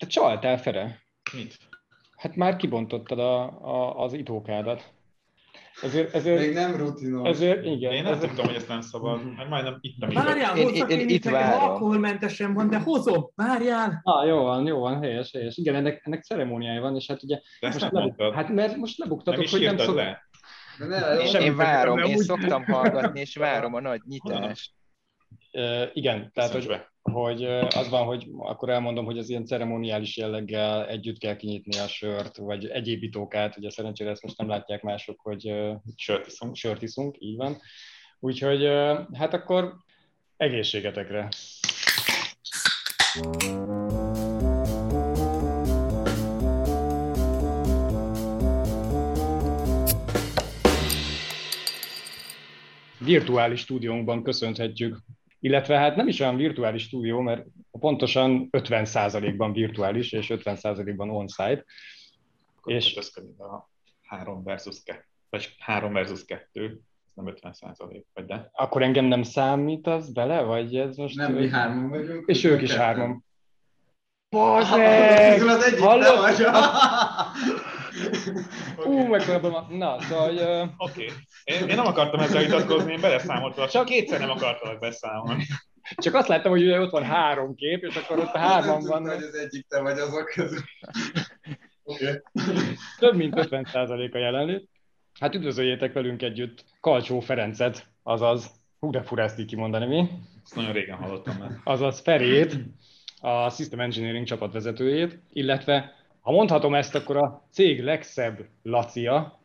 Te csaltál, Fere. Mit? Hát már kibontottad a, a, az itókádat. Ezért, ezért, Még nem rutinos. ezért igen. Én nem ezért, tudtam, hogy ezt nem szabad. Meg majdnem itt nem Várjál, Én- én- én, itt várom. alkoholmentesen van, de hozom, várjál. Ah, jó van, jó van, helyes, helyes. Igen, ennek, ennek ceremóniája van, és hát ugye De ezt most nem lebuk, hát mert most Nem lebuktatok, is hogy nem szok... le. De ne, Én, én várom, nem én úgy- szoktam hallgatni, és várom a nagy nyitást. Igen, tehát hogy, hogy az van, hogy akkor elmondom, hogy az ilyen ceremoniális jelleggel együtt kell kinyitni a sört, vagy egyéb itókát, ugye szerencsére ezt most nem látják mások, hogy Sört iszunk. sört iszunk, így van. Úgyhogy hát akkor egészségetekre. Virtuális stúdiónkban köszönhetjük, illetve hát nem is olyan virtuális stúdió, mert pontosan 50%-ban virtuális és 50%-ban on-site. És És- köszönjük a 3 versus 2, vagy 3 versus 2, ez nem 50 százalék, vagy de. Akkor engem nem számít az bele, vagy ez most... nem mi hárman vagyunk. És ők is hárman. Bazeg! közül az Ú, mekkora Na, szóval, hogy, ö, Oké. Én, én nem akartam ezzel vitatkozni, én beleszámoltam, csak kétszer nem akartalak beszámolni. csak azt láttam, hogy ugye ott van három kép, és akkor ott a hárman tudtam, van. hogy az egyik te vagy azok közül. Oké. Több mint 50% a jelenlét. Hát üdvözöljétek velünk együtt Kalcsó Ferencet, azaz, hú de fura ezt így kimondani mi, Ezt nagyon régen hallottam már. azaz Ferét, a System Engineering csapatvezetőjét, illetve, ha mondhatom ezt, akkor a cég legszebb Lacia,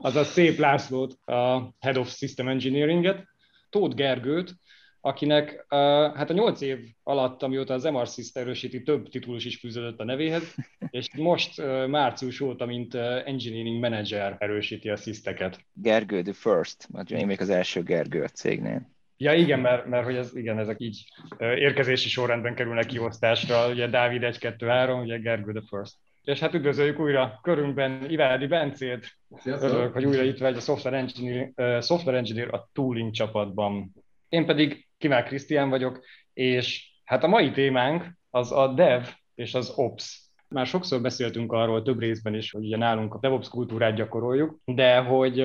azaz Szép Lászlót, a Head of System Engineeringet, Tóth Gergőt, akinek uh, hát a nyolc év alatt, amióta az MRSys erősíti, több titulus is fűződött a nevéhez, és most uh, március óta, mint uh, Engineering Manager erősíti a sziszteket. Gergő the first, mert én még az első Gergő a cégnél. Ja, igen, mert, mert hogy ez, igen, ezek így érkezési sorrendben kerülnek kiosztásra, ugye Dávid 1, 2, 3, ugye Gergő the first. És hát üdvözöljük újra körünkben Ivádi Bencét, Sziasztok. örülök, hogy újra itt vagy a Software Engineer, uh, Software Engineer a Tooling csapatban. Én pedig Kivál Krisztián vagyok, és hát a mai témánk az a Dev és az Ops. Már sokszor beszéltünk arról több részben is, hogy ugye nálunk a DevOps kultúrát gyakoroljuk, de hogy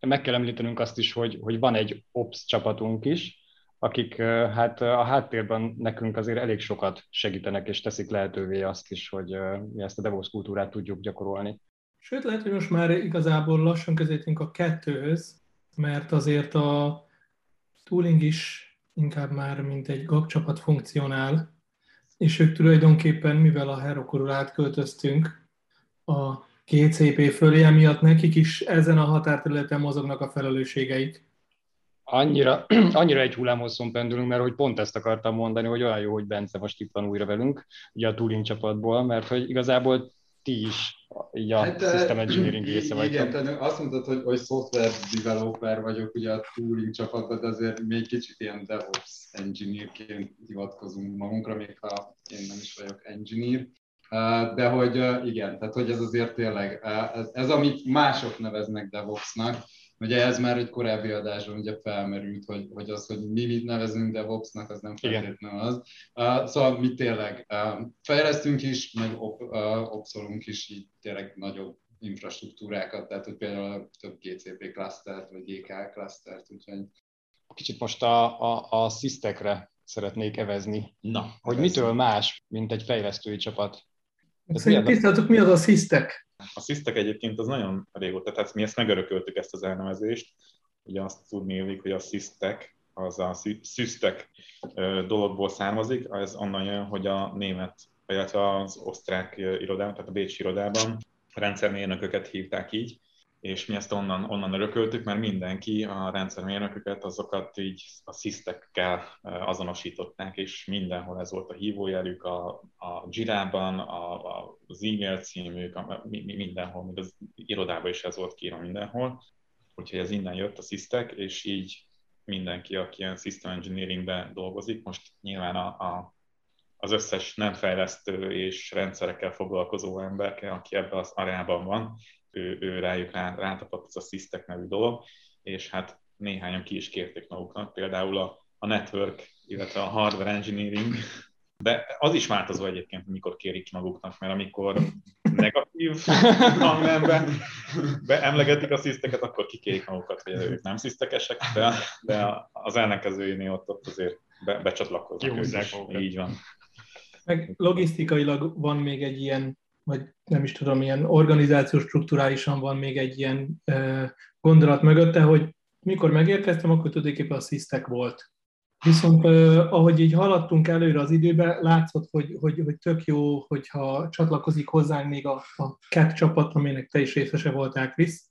meg kell említenünk azt is, hogy, hogy van egy Ops csapatunk is, akik hát a háttérben nekünk azért elég sokat segítenek és teszik lehetővé azt is, hogy ezt a DevOps kultúrát tudjuk gyakorolni. Sőt, lehet, hogy most már igazából lassan közelítünk a kettőhöz, mert azért a tooling is inkább már mint egy GAP csapat funkcionál, és ők tulajdonképpen, mivel a Herokorul átköltöztünk a GCP fölé, emiatt nekik is ezen a határterületen mozognak a felelősségeik. Annyira, annyira egy hullámhosszon pendülünk, mert hogy pont ezt akartam mondani, hogy olyan jó, hogy Bence most itt van újra velünk, ugye a Tooling csapatból, mert hogy igazából ti is így a hát, System Engineering része vagy. Igen, tehát azt mondtad, hogy, hogy software developer vagyok ugye a tooling csapatban, de azért még kicsit ilyen DevOps engineerként hivatkozunk magunkra, még ha én nem is vagyok engineer. De hogy igen, tehát hogy ez azért tényleg, ez, ez amit mások neveznek DevOpsnak, Ugye ez már egy korábbi adásban ugye felmerült, hogy, hogy az, hogy mi mit nevezünk DevOpsnak, az nem feltétlenül az. Uh, szóval mi tényleg uh, fejlesztünk is, meg op, uh, opszolunk is így tényleg nagyobb infrastruktúrákat, tehát hogy például több GCP clustert, vagy GK clustert, úgyhogy Kicsit most a, a, a szisztekre szeretnék evezni, Na, hogy mitől más, mint egy fejlesztői csapat. Ez Szerint mi az a- tiszteltük, mi az a szisztek? A szisztek egyébként az nagyon régóta, tehát mi ezt megörököltük ezt az elnevezést. Ugye azt tudni illik, hogy a szisztek, az a ö, dologból származik, ez onnan jön, hogy a német, illetve az osztrák irodában, tehát a Bécsi irodában rendszermérnököket hívták így, és mi ezt onnan, onnan örököltük, mert mindenki a rendszermérnököket, azokat így a szisztekkel azonosították, és mindenhol ez volt a hívójelük, a, a Jira-ban, a, a, az e-mail címük, a, mi, mi, mindenhol, még az irodában is ez volt kiírva mindenhol. Úgyhogy ez innen jött a szisztek, és így mindenki, aki ilyen system engineeringben dolgozik, most nyilván a, a, az összes nem fejlesztő és rendszerekkel foglalkozó ember, aki ebben az areában van, ő, ő rájuk rá, rátapadt ez a szisztek nevű dolog, és hát néhányan ki is kérték maguknak, például a, a network, illetve a hardware engineering, De az is változó egyébként, mikor kérik maguknak, mert amikor negatív hangnemben beemlegetik a sziszteket, akkor kikérik magukat, hogy ők nem szisztekesek, de, de az ellenkezőjénél ott, ott azért be, becsatlakoznak. Ők Így van. Meg logisztikailag van még egy ilyen, vagy nem is tudom, ilyen organizációs strukturálisan van még egy ilyen gondolat mögötte, hogy mikor megérkeztem, akkor tulajdonképpen a szisztek volt. Viszont ahogy így haladtunk előre az időbe, látszott, hogy, hogy, hogy tök jó, hogyha csatlakozik hozzánk még a, a CAT csapat, aminek te is részese voltál, Krisz,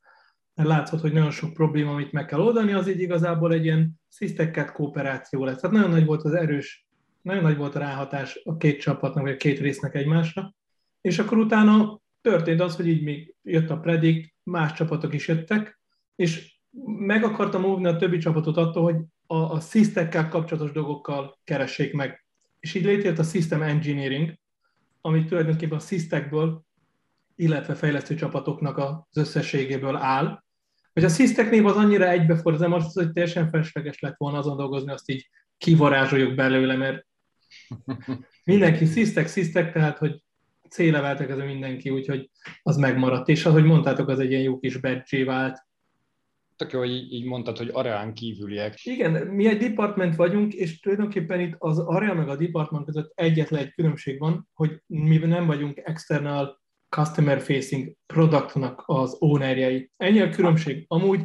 látszott, hogy nagyon sok probléma, amit meg kell oldani, az így igazából egy ilyen szisztek kooperáció lesz. Tehát nagyon nagy volt az erős, nagyon nagy volt a ráhatás a két csapatnak, vagy a két résznek egymásra, és akkor utána történt az, hogy így még jött a predikt, más csapatok is jöttek, és meg akartam óvni a többi csapatot attól, hogy a, a szisztekkel kapcsolatos dolgokkal keressék meg. És így létrejött a System Engineering, ami tulajdonképpen a szisztekből, illetve fejlesztő csapatoknak az összességéből áll. Hogy a szisztek név az annyira egybefor, az most hogy teljesen felesleges lett volna azon dolgozni, azt így kivarázsoljuk belőle, mert mindenki szisztek, szisztek, tehát hogy C-leveltek ez mindenki, úgyhogy az megmaradt. És ahogy mondtátok, az egy ilyen jó kis badge vált tök jó, hogy így mondtad, hogy areán kívüliek. Igen, mi egy department vagyunk, és tulajdonképpen itt az area meg a department között egyetlen egy különbség van, hogy mi nem vagyunk external customer facing productnak az ownerjei. Ennyi a különbség. Amúgy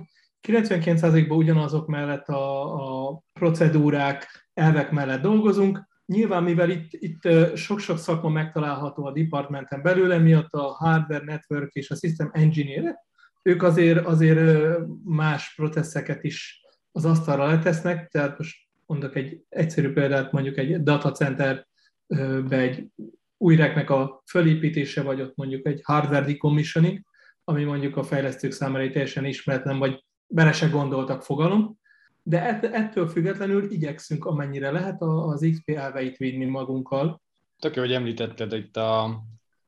99%-ban ugyanazok mellett a, a procedúrák, elvek mellett dolgozunk. Nyilván, mivel itt, itt sok-sok szakma megtalálható a departmenten belül, emiatt a hardware network és a system engineer ők azért, azért más processzeket is az asztalra letesznek, tehát most mondok egy egyszerű példát, mondjuk egy datacenterbe egy új reknek a fölépítése, vagy ott mondjuk egy hardware decommissioning, ami mondjuk a fejlesztők számára teljesen ismeretlen, vagy bele se gondoltak fogalom, de ettől függetlenül igyekszünk amennyire lehet az XP elveit vinni magunkkal. Tök jó, hogy említetted itt a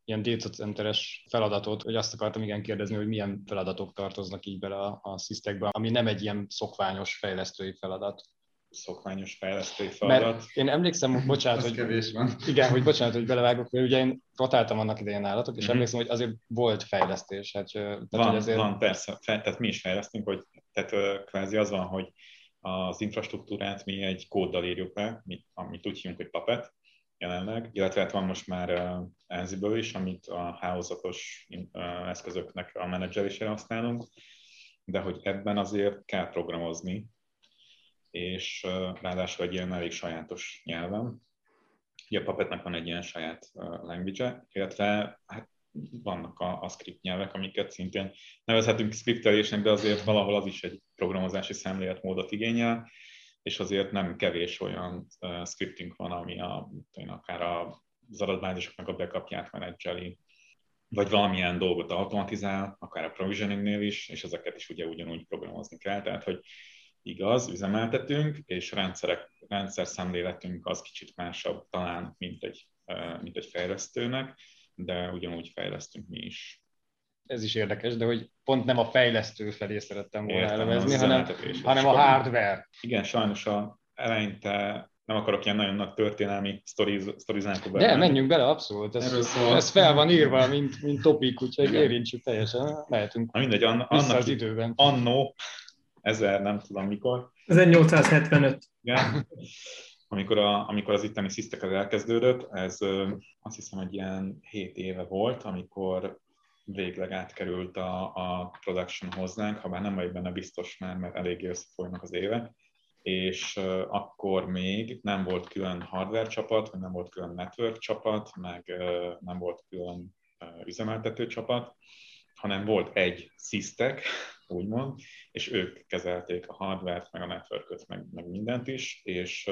ilyen datacenteres feladatot, hogy azt akartam igen kérdezni, hogy milyen feladatok tartoznak így bele a, a szisztekbe, ami nem egy ilyen szokványos fejlesztői feladat szokványos fejlesztői feladat. Mert én emlékszem, bocsánat, hogy, kevés van. Igen, hogy bocsánat, hogy belevágok, mert ugye én rotáltam annak idején nálatok, és mm-hmm. emlékszem, hogy azért volt fejlesztés. Hát, tehát, van, hogy azért... van, persze, tehát mi is fejlesztünk, hogy tehát kvázi az van, hogy az infrastruktúrát mi egy kóddal írjuk be, amit úgy hívunk, hogy Puppet, jelenleg, illetve hát van most már uh, Ansible is, amit a hálózatos uh, eszközöknek a menedzselésére használunk, de hogy ebben azért kell programozni, és uh, ráadásul egy ilyen elég sajátos nyelven. Ugye a Puppetnek van egy ilyen saját language illetve hát vannak a, a script nyelvek, amiket szintén nevezhetünk scriptelésnek, de azért valahol az is egy programozási szemléletmódot igényel, és azért nem kevés olyan uh, scripting van, ami a, én, akár az adatbázisoknak a backupját menedzseli, vagy valamilyen dolgot automatizál, akár a provisioningnél is, és ezeket is ugye ugyanúgy programozni kell, tehát hogy igaz, üzemeltetünk, és rendszerek, rendszer szemléletünk az kicsit másabb talán, mint egy, mint egy fejlesztőnek, de ugyanúgy fejlesztünk mi is ez is érdekes, de hogy pont nem a fejlesztő felé szerettem volna Értem, elemezni, hanem, hanem a hardware. Igen, sajnos a eleinte nem akarok ilyen nagyon nagy történelmi sztorizálni. De menjünk bele, abszolút. Ez, ez fel van írva, mint, mint topik, úgyhogy Igen. érintsük teljesen. Mehetünk Na mindegy, an, annak az időben. Annó, ezer nem tudom mikor. 1875. Igen. Amikor, a, amikor az itteni szisztek elkezdődött, ez azt hiszem, hogy ilyen 7 éve volt, amikor végleg átkerült a, a production hozzánk, ha már nem vagy benne biztos már, mert eléggé összefolynak az évek, és akkor még nem volt külön hardware csapat, nem volt külön network csapat, meg nem volt külön üzemeltető csapat, hanem volt egy szisztek, úgymond, és ők kezelték a hardware-t, meg a networköt, meg, meg mindent is, és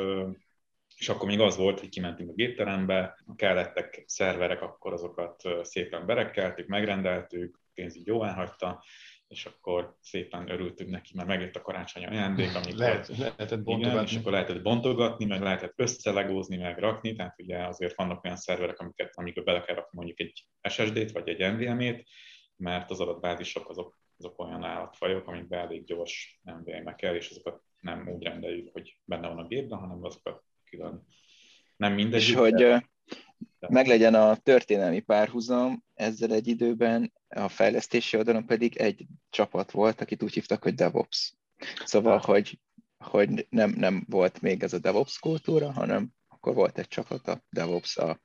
és akkor még az volt, hogy kimentünk a gépterembe, kellettek szerverek, akkor azokat szépen berekkeltük, megrendeltük, pénzügy jóvá hagyta, és akkor szépen örültünk neki, mert megjött a karácsonyi ajándék, amikor Lehet, lehetett bontogatni. Igen, és akkor lehetett bontogatni, meg lehetett összelegózni, meg rakni, tehát ugye azért vannak olyan szerverek, amiket, amikbe bele kell rakni mondjuk egy SSD-t, vagy egy NVMe-t, mert az adatbázisok azok, azok olyan állatfajok, amikben elég gyors NVMe kell, és azokat nem úgy rendeljük, hogy benne van a gépben, hanem azokat külön Nem mindegy. És hogy meglegyen a történelmi párhuzam, ezzel egy időben a fejlesztési oldalon pedig egy csapat volt, akit úgy hívtak, hogy DevOps. Szóval, hogy, hogy nem, nem volt még ez a DevOps kultúra, hanem akkor volt egy csapat a DevOps a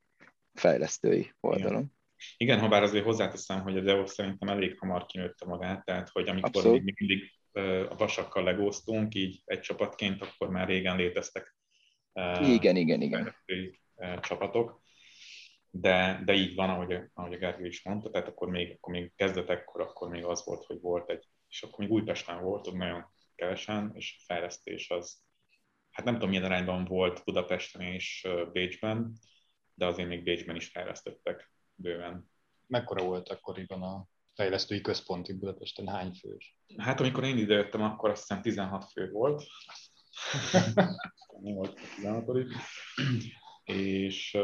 fejlesztői oldalon. Igen. Igen, ha bár azért hozzáteszem, hogy a DevOps szerintem elég hamar kinőtte magát, tehát hogy amikor még mindig a vasakkal legóztunk, így egy csapatként, akkor már régen léteztek igen, igen, igen. csapatok de, de így van, ahogy, ahogy a Gergő is mondta, tehát akkor még, akkor még kezdetekkor, akkor még az volt, hogy volt egy, és akkor még Újpesten volt, ott nagyon kevesen, és a fejlesztés az, hát nem tudom milyen arányban volt Budapesten és Bécsben, de azért még Bécsben is fejlesztettek bőven. Mekkora volt akkoriban a fejlesztői központi Budapesten? Hány fős? Hát amikor én idejöttem, akkor azt hiszem 16 fő volt. Volt 16 és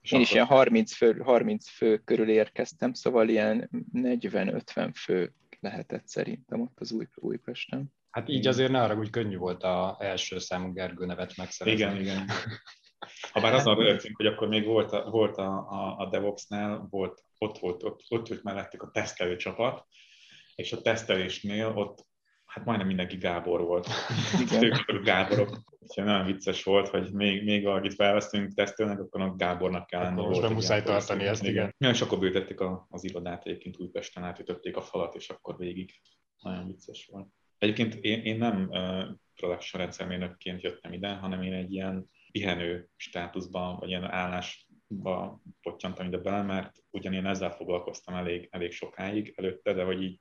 én is ilyen 30 fő, 30 fő körül érkeztem, szóval ilyen 40-50 fő lehetett szerintem ott az új, Újpesten. Hát így azért ne arra, hogy könnyű volt a első számú Gergő nevet megszerezni. Igen, igen. Habár azon rögtünk, hogy akkor még volt a, volt a, a, a DevOps-nál, volt, ott volt, ott, ott volt mellettük a tesztelő csapat, és a tesztelésnél ott hát majdnem mindenki Gábor volt. Ők Gáborok. Úgyhogy nagyon vicces volt, hogy még, még akit felvesztünk tesztelnek, akkor a Gábornak kell lenni. Most nem muszáj tartani ezt, igen. igen. És akkor bőtették a, az irodát, egyébként Újpesten átütötték a falat, és akkor végig. Nagyon vicces volt. Egyébként én, én nem uh, production rendszermérnökként jöttem ide, hanem én egy ilyen pihenő státuszban, vagy ilyen állásba pottyantam ide bele, mert ugyanén ezzel foglalkoztam elég, elég sokáig előtte, de hogy így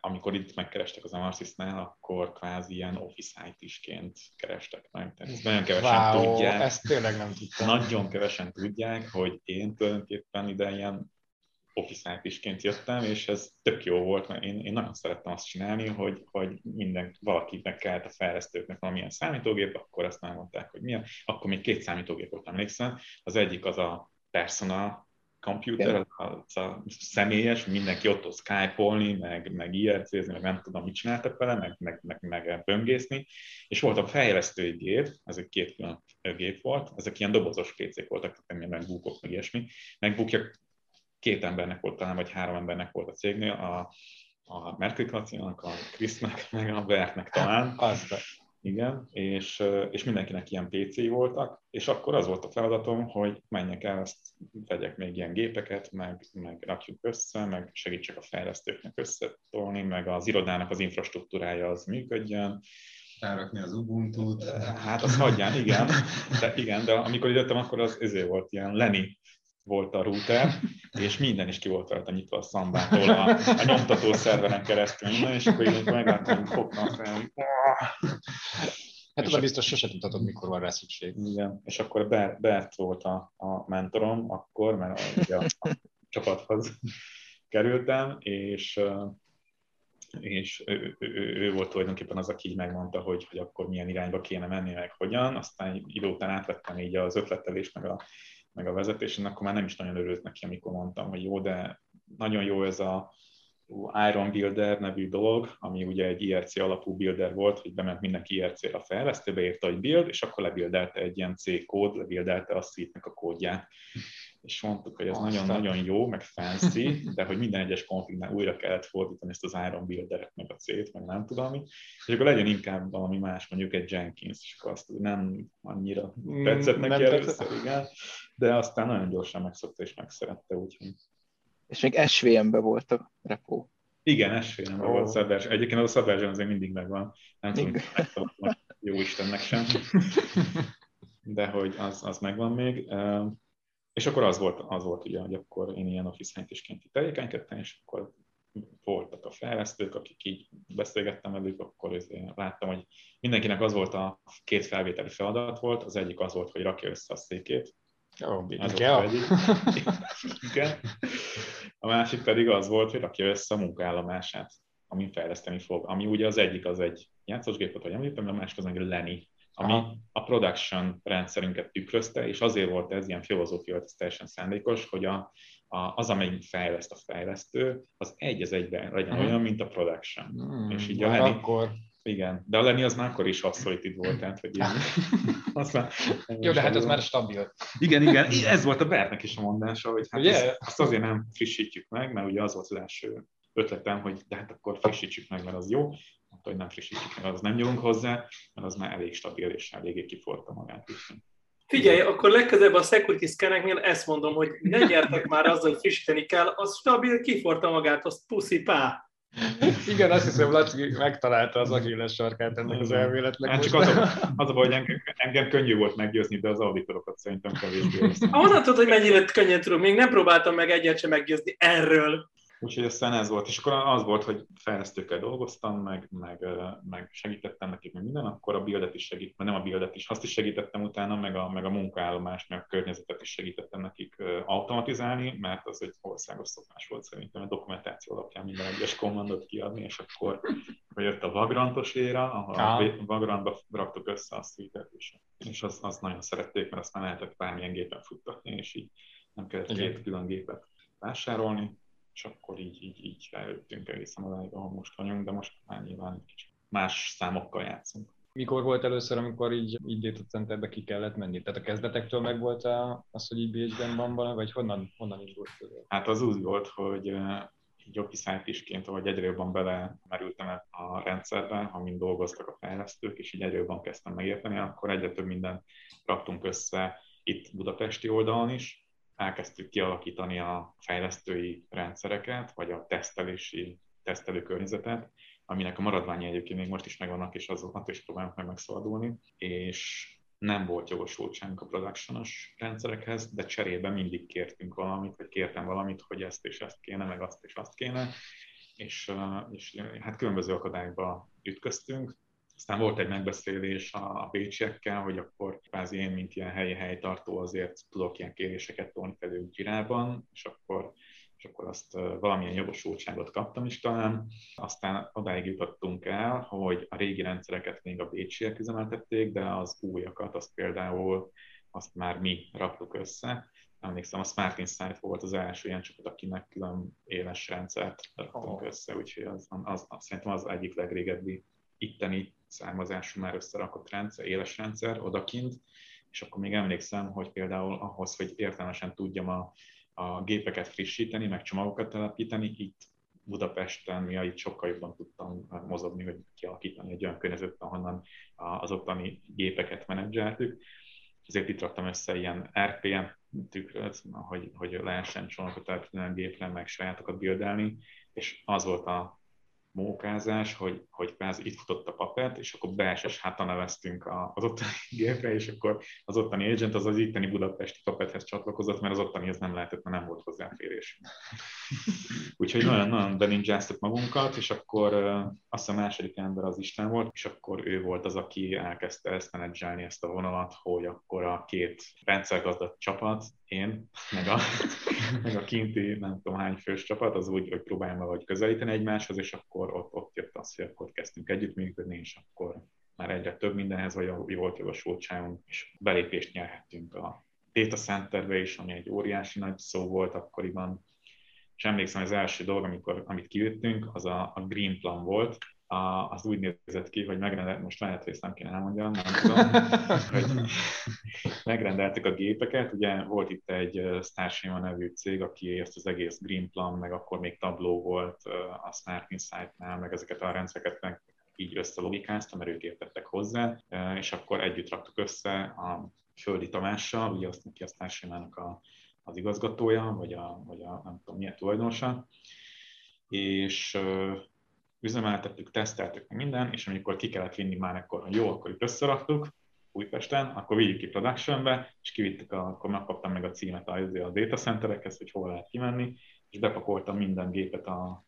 amikor itt megkerestek az Amarsys-nál, akkor kvázi ilyen office IT-isként kerestek meg. Tehát ezt nagyon kevesen wow, tudják. ezt tényleg nem tudtam. Nagyon kevesen tudják, hogy én tulajdonképpen ide ilyen office IT-isként jöttem, és ez tök jó volt, mert én, én nagyon szerettem azt csinálni, hogy, hogy minden, valakinek kellett a fejlesztőknek valamilyen számítógép, akkor azt nem mondták, hogy milyen. Akkor még két számítógépot emlékszem. Az egyik az a personal computer, az a személyes, mindenki ott tud Skype-olni, meg, meg IRC-zni, meg nem tudom, mit csináltak vele, meg, meg, meg, meg böngészni. És volt a fejlesztői gép, ez egy két külön gép volt, ezek ilyen dobozos kécék voltak, tehát meg búkok, meg ilyesmi. Megbukja két embernek volt talán, vagy három embernek volt a cégnél, a, a Merkel a Krisznek, meg a Bertnek talán. Aztán. Igen, és, és mindenkinek ilyen PC-i voltak, és akkor az volt a feladatom, hogy menjek el, ezt vegyek még ilyen gépeket, meg, meg rakjuk össze, meg segítsek a fejlesztőknek összetolni, meg az irodának az infrastruktúrája az működjön. Rárakni az Ubuntu-t. Hát azt hagyján, igen. De, igen, de amikor jöttem, akkor az ezért volt ilyen Lenny volt a router, és minden is ki volt rajta nyitva a szambától a, a nyomtató szerveren keresztül, minden, és akkor így megláttam, hogy fognak fel. Hát oda biztos sose tudhatod, mikor van rá szükség. Igen, és akkor Bert, Bert volt a, a mentorom akkor, mert ugye a, a csapathoz kerültem, és és ő, ő, ő volt tulajdonképpen az, aki így megmondta, hogy, hogy akkor milyen irányba kéne menni, meg hogyan. Aztán idő után átvettem így az ötletelést, meg a meg a vezetésen, akkor már nem is nagyon örült neki, amikor mondtam, hogy jó, de nagyon jó ez a Iron Builder nevű dolog, ami ugye egy IRC alapú builder volt, hogy bement mindenki IRC-re a fejlesztőbe, írta, hogy build, és akkor lebildelte egy ilyen C kód, lebildelte a szítnek a kódját és mondtuk, hogy ez nagyon-nagyon jó, meg fancy, de hogy minden egyes konfignál újra kellett fordítani ezt az Iron Builder-et, meg a C-t, meg nem tudom mit, és akkor legyen inkább valami más, mondjuk egy Jenkins, és akkor azt nem annyira mm, tetszett mm, neki először, igen, de aztán nagyon gyorsan megszokta és megszerette, úgyhogy. És még SVM-be volt a repo. Igen, SVM-be oh. volt Subversion. Egyébként a Subversion azért mindig megvan. Nem tudom, hogy jó Istennek sem. De hogy az, az megvan még. És akkor az volt, az volt ugye, hogy akkor én ilyen office scientistként tevékenykedtem, és akkor voltak a fejlesztők, akik így beszélgettem velük, akkor láttam, hogy mindenkinek az volt a két felvételi feladat volt, az egyik az volt, hogy rakja össze a székét. Oh, az volt egyik. Igen. A másik pedig az volt, hogy rakja össze a munkállomását, amin fejleszteni fog. Ami ugye az egyik az egy játszósgépet, vagy említem, a másik az egy Lenny ami Aha. a production rendszerünket tükrözte, és azért volt ez ilyen filozófia, ez teljesen szándékos, hogy a, a, az, amelyik fejleszt a fejlesztő, az egy az egyben legyen Aha. olyan, mint a production. Hmm, és így a Lenny, akkor... igen. De a Lenny az már akkor is hasonlítid volt, tehát hogy ilyen. az már, Jó, de hát ez már stabil. Igen, igen, ez volt a Bertnek is a mondása, hogy hát ezt, azt azért nem frissítjük meg, mert ugye az volt az első ötletem, hogy de hát akkor frissítsük meg, mert az jó, hogy nem frissítjük meg, az nem nyúlunk hozzá, mert az már elég stabil és eléggé kiforta magát is. Figyelj, akkor legközelebb a security scaneknél ezt mondom, hogy ne gyertek már azzal, hogy frissíteni kell, az stabil, kiforta magát, az puszi pá. Igen, azt hiszem, Laci megtalálta az agilles sarkát ennek az elméletnek. Hát csak az a, az a baj, hogy engem, engem könnyű volt meggyőzni, de az auditorokat szerintem kevésbé. Honnan tudod, hogy mennyire könnyen tudom? Még nem próbáltam meg egyet sem meggyőzni erről. Úgyhogy aztán ez volt, és akkor az volt, hogy fejlesztőkkel dolgoztam, meg, meg, meg segítettem nekik, meg minden, akkor a buildet is segít, nem a buildet is, azt is segítettem utána, meg a, meg a munkaállomást, meg a környezetet is segítettem nekik automatizálni, mert az egy országos szokás volt szerintem, a dokumentáció alapján minden egyes kommandot kiadni, és akkor, jött a Vagrantos éra, ahol a Vagrantba raktuk össze a suite és, és az, az nagyon szerették, mert azt már lehetett bármilyen gépen futtatni, és így nem kellett két külön gépet vásárolni, és akkor így, így, így eljöttünk egészen odáig, ahol most vagyunk, de most már nyilván kicsit más számokkal játszunk. Mikor volt először, amikor így, így Data Centerbe ki kellett menni? Tehát a kezdetektől meg volt az, hogy így Bécsben van valami, vagy honnan, honnan indult? Hát az úgy volt, hogy így jogi scientistként, ahogy egyre jobban belemerültem a rendszerbe, amin dolgoztak a fejlesztők, és így egyre jobban kezdtem megérteni, akkor egyre több mindent raktunk össze itt budapesti oldalon is, elkezdtük kialakítani a fejlesztői rendszereket, vagy a tesztelési tesztelő környezetet, aminek a maradványai egyébként még most is megvannak, és azokat is próbálunk meg megszabadulni, és nem volt jogosultságunk a productionos rendszerekhez, de cserébe mindig kértünk valamit, vagy kértem valamit, hogy ezt és ezt kéne, meg azt és azt kéne, és, és hát különböző akadályokba ütköztünk, aztán volt egy megbeszélés a bécsiekkel, hogy akkor kvázi én, mint ilyen helyi helytartó, azért tudok ilyen kéréseket tolni felül Girában, és akkor és akkor azt valamilyen jogosultságot kaptam is talán. Aztán odáig jutottunk el, hogy a régi rendszereket még a bécsiek üzemeltették, de az újakat, azt például azt már mi raktuk össze. Emlékszem, a Smart Insight volt az első ilyen csapat, akinek külön éles rendszert raktunk oh. össze, úgyhogy az, az, az, szerintem az egyik legrégebbi itteni származású már összerakott rendszer, éles rendszer odakint, és akkor még emlékszem, hogy például ahhoz, hogy értelmesen tudjam a, a gépeket frissíteni, meg csomagokat telepíteni, itt Budapesten mi itt sokkal jobban tudtam mozogni, hogy kialakítani egy olyan környezetet, ahonnan az ottani gépeket menedzseltük. Ezért itt raktam össze ilyen RPM tükröt, hogy, hogy lehessen csomagokat telepíteni a gépre, meg sajátokat bildelni, és az volt a mókázás, hogy, hogy kvázi itt futott a papert, és akkor belses háta neveztünk az ottani gépre, és akkor az ottani agent az az itteni budapesti papethez csatlakozott, mert az ottani ez nem lehetett, mert nem volt hozzáférés. Úgyhogy nagyon-nagyon beninjáztuk magunkat, és akkor azt a második ember az Isten volt, és akkor ő volt az, aki elkezdte ezt menedzselni, ezt a vonalat, hogy akkor a két rendszergazdat csapat, én, meg a, meg a kinti nem tudom hány fős csapat, az úgy, hogy próbálja vagy közelíteni egymáshoz, és akkor ott, ott jött az, hogy akkor kezdtünk együttműködni, és akkor már egyre több mindenhez, vagy volt jogosultságunk, és belépést nyerhettünk a data centerbe is, ami egy óriási nagy szó volt akkoriban. És emlékszem, az első dolog, amikor, amit kiüttünk, az a, a Green Plan volt, a, az úgy nézett ki, hogy megrendelt, most lehet, hogy ezt nem kéne elmondjam, nem tudom, hogy megrendeltük a gépeket, ugye volt itt egy Starshima nevű cég, aki ezt az egész Green Plan, meg akkor még tabló volt a Smart Insight-nál, meg ezeket a rendszereket meg így összelogikáztam, mert ők értettek hozzá, és akkor együtt raktuk össze a Földi Tamással, ugye azt neki a Starshima-nak a, az igazgatója, vagy a, vagy a nem tudom milyen tulajdonosa, és üzemeltettük, teszteltük minden, és amikor ki kellett vinni már akkor, hogy jó, akkor itt összeraktuk, Újpesten, akkor vigyük ki productionbe, és kivittük, a, akkor megkaptam meg a címet a, a data centerekhez, hogy hol lehet kimenni, és bepakoltam minden gépet a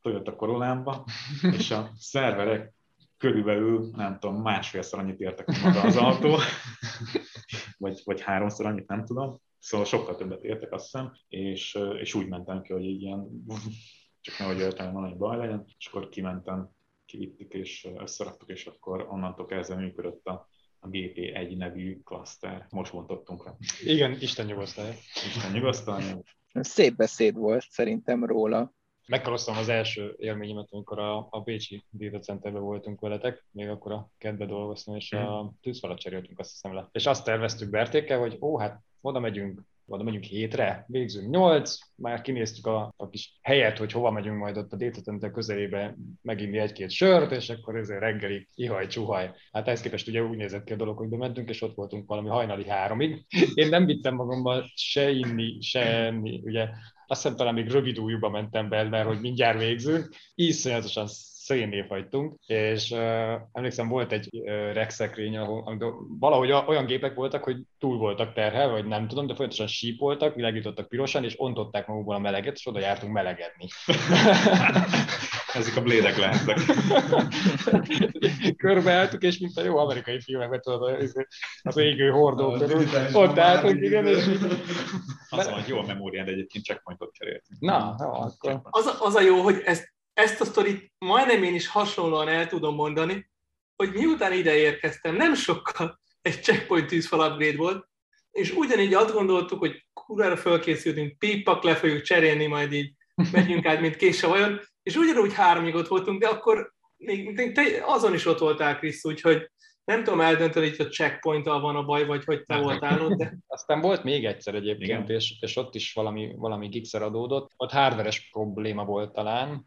Toyota Corollámba, és a szerverek körülbelül, nem tudom, másfélszer annyit értek maga az autó, vagy, vagy háromszor annyit, nem tudom. Szóval sokkal többet értek, azt hiszem, és, és úgy mentem ki, hogy egy ilyen csak nehogy értelme valami baj legyen, és akkor kimentem, kivittük és összeraktuk, és akkor onnantól kezdve működött a, a GP1 nevű klaszter. Most mondottunk rá. Igen, Isten nyugosztalja. Isten nyugosztalja. Szép beszéd volt szerintem róla. Megkarosztam az első élményemet, amikor a, a Bécsi Data Centerben voltunk veletek, még akkor a kedve dolgoztam, és a mhm. tűzfalat cseréltünk azt hiszem le. És azt terveztük Bertékkel, hogy ó, hát oda megyünk oda megyünk hétre, végzünk nyolc, már kinéztük a, a kis helyet, hogy hova megyünk majd ott a Center közelébe meginni egy-két sört, és akkor ezért reggelig ihaj, csuhaj. Hát ehhez képest ugye úgy nézett ki a dolog, hogy bementünk, és ott voltunk valami hajnali háromig. Én nem vittem magammal se inni, se enni, ugye azt hiszem talán még rövid újúba mentem be, mert hogy mindjárt végzünk. Iszonyatosan szénné fagytunk, és uh, emlékszem, volt egy uh, rexekrény, ahol valahogy olyan gépek voltak, hogy túl voltak terhelve, vagy nem tudom, de folyamatosan sípoltak, világítottak pirosan, és ontották magukból a meleget, és oda jártunk melegedni. Ezek a blédek lehetnek. Körbeálltuk, és mint a jó amerikai filmekben, tudod, az égő hordó körül, ott álltunk, igen, és... Az van, jó a memóriád, egyébként checkpointot cseréltünk. Na, jó, akkor... Az, az a jó, hogy ezt ezt a sztorit majdnem én is hasonlóan el tudom mondani, hogy miután ide érkeztem, nem sokkal egy checkpoint tűzfal upgrade volt, és ugyanígy azt gondoltuk, hogy kurvára fölkészültünk, pipak le fogjuk cserélni, majd így megyünk át, mint kés vajon, és ugyanúgy háromig ott voltunk, de akkor még, te azon is ott voltál, Krisz, úgyhogy nem tudom eldönteni, hogy a checkpoint van a baj, vagy hogy te voltál ott, de... Aztán volt még egyszer egyébként, és, és ott is valami, valami gigszer adódott. Ott hardveres probléma volt talán,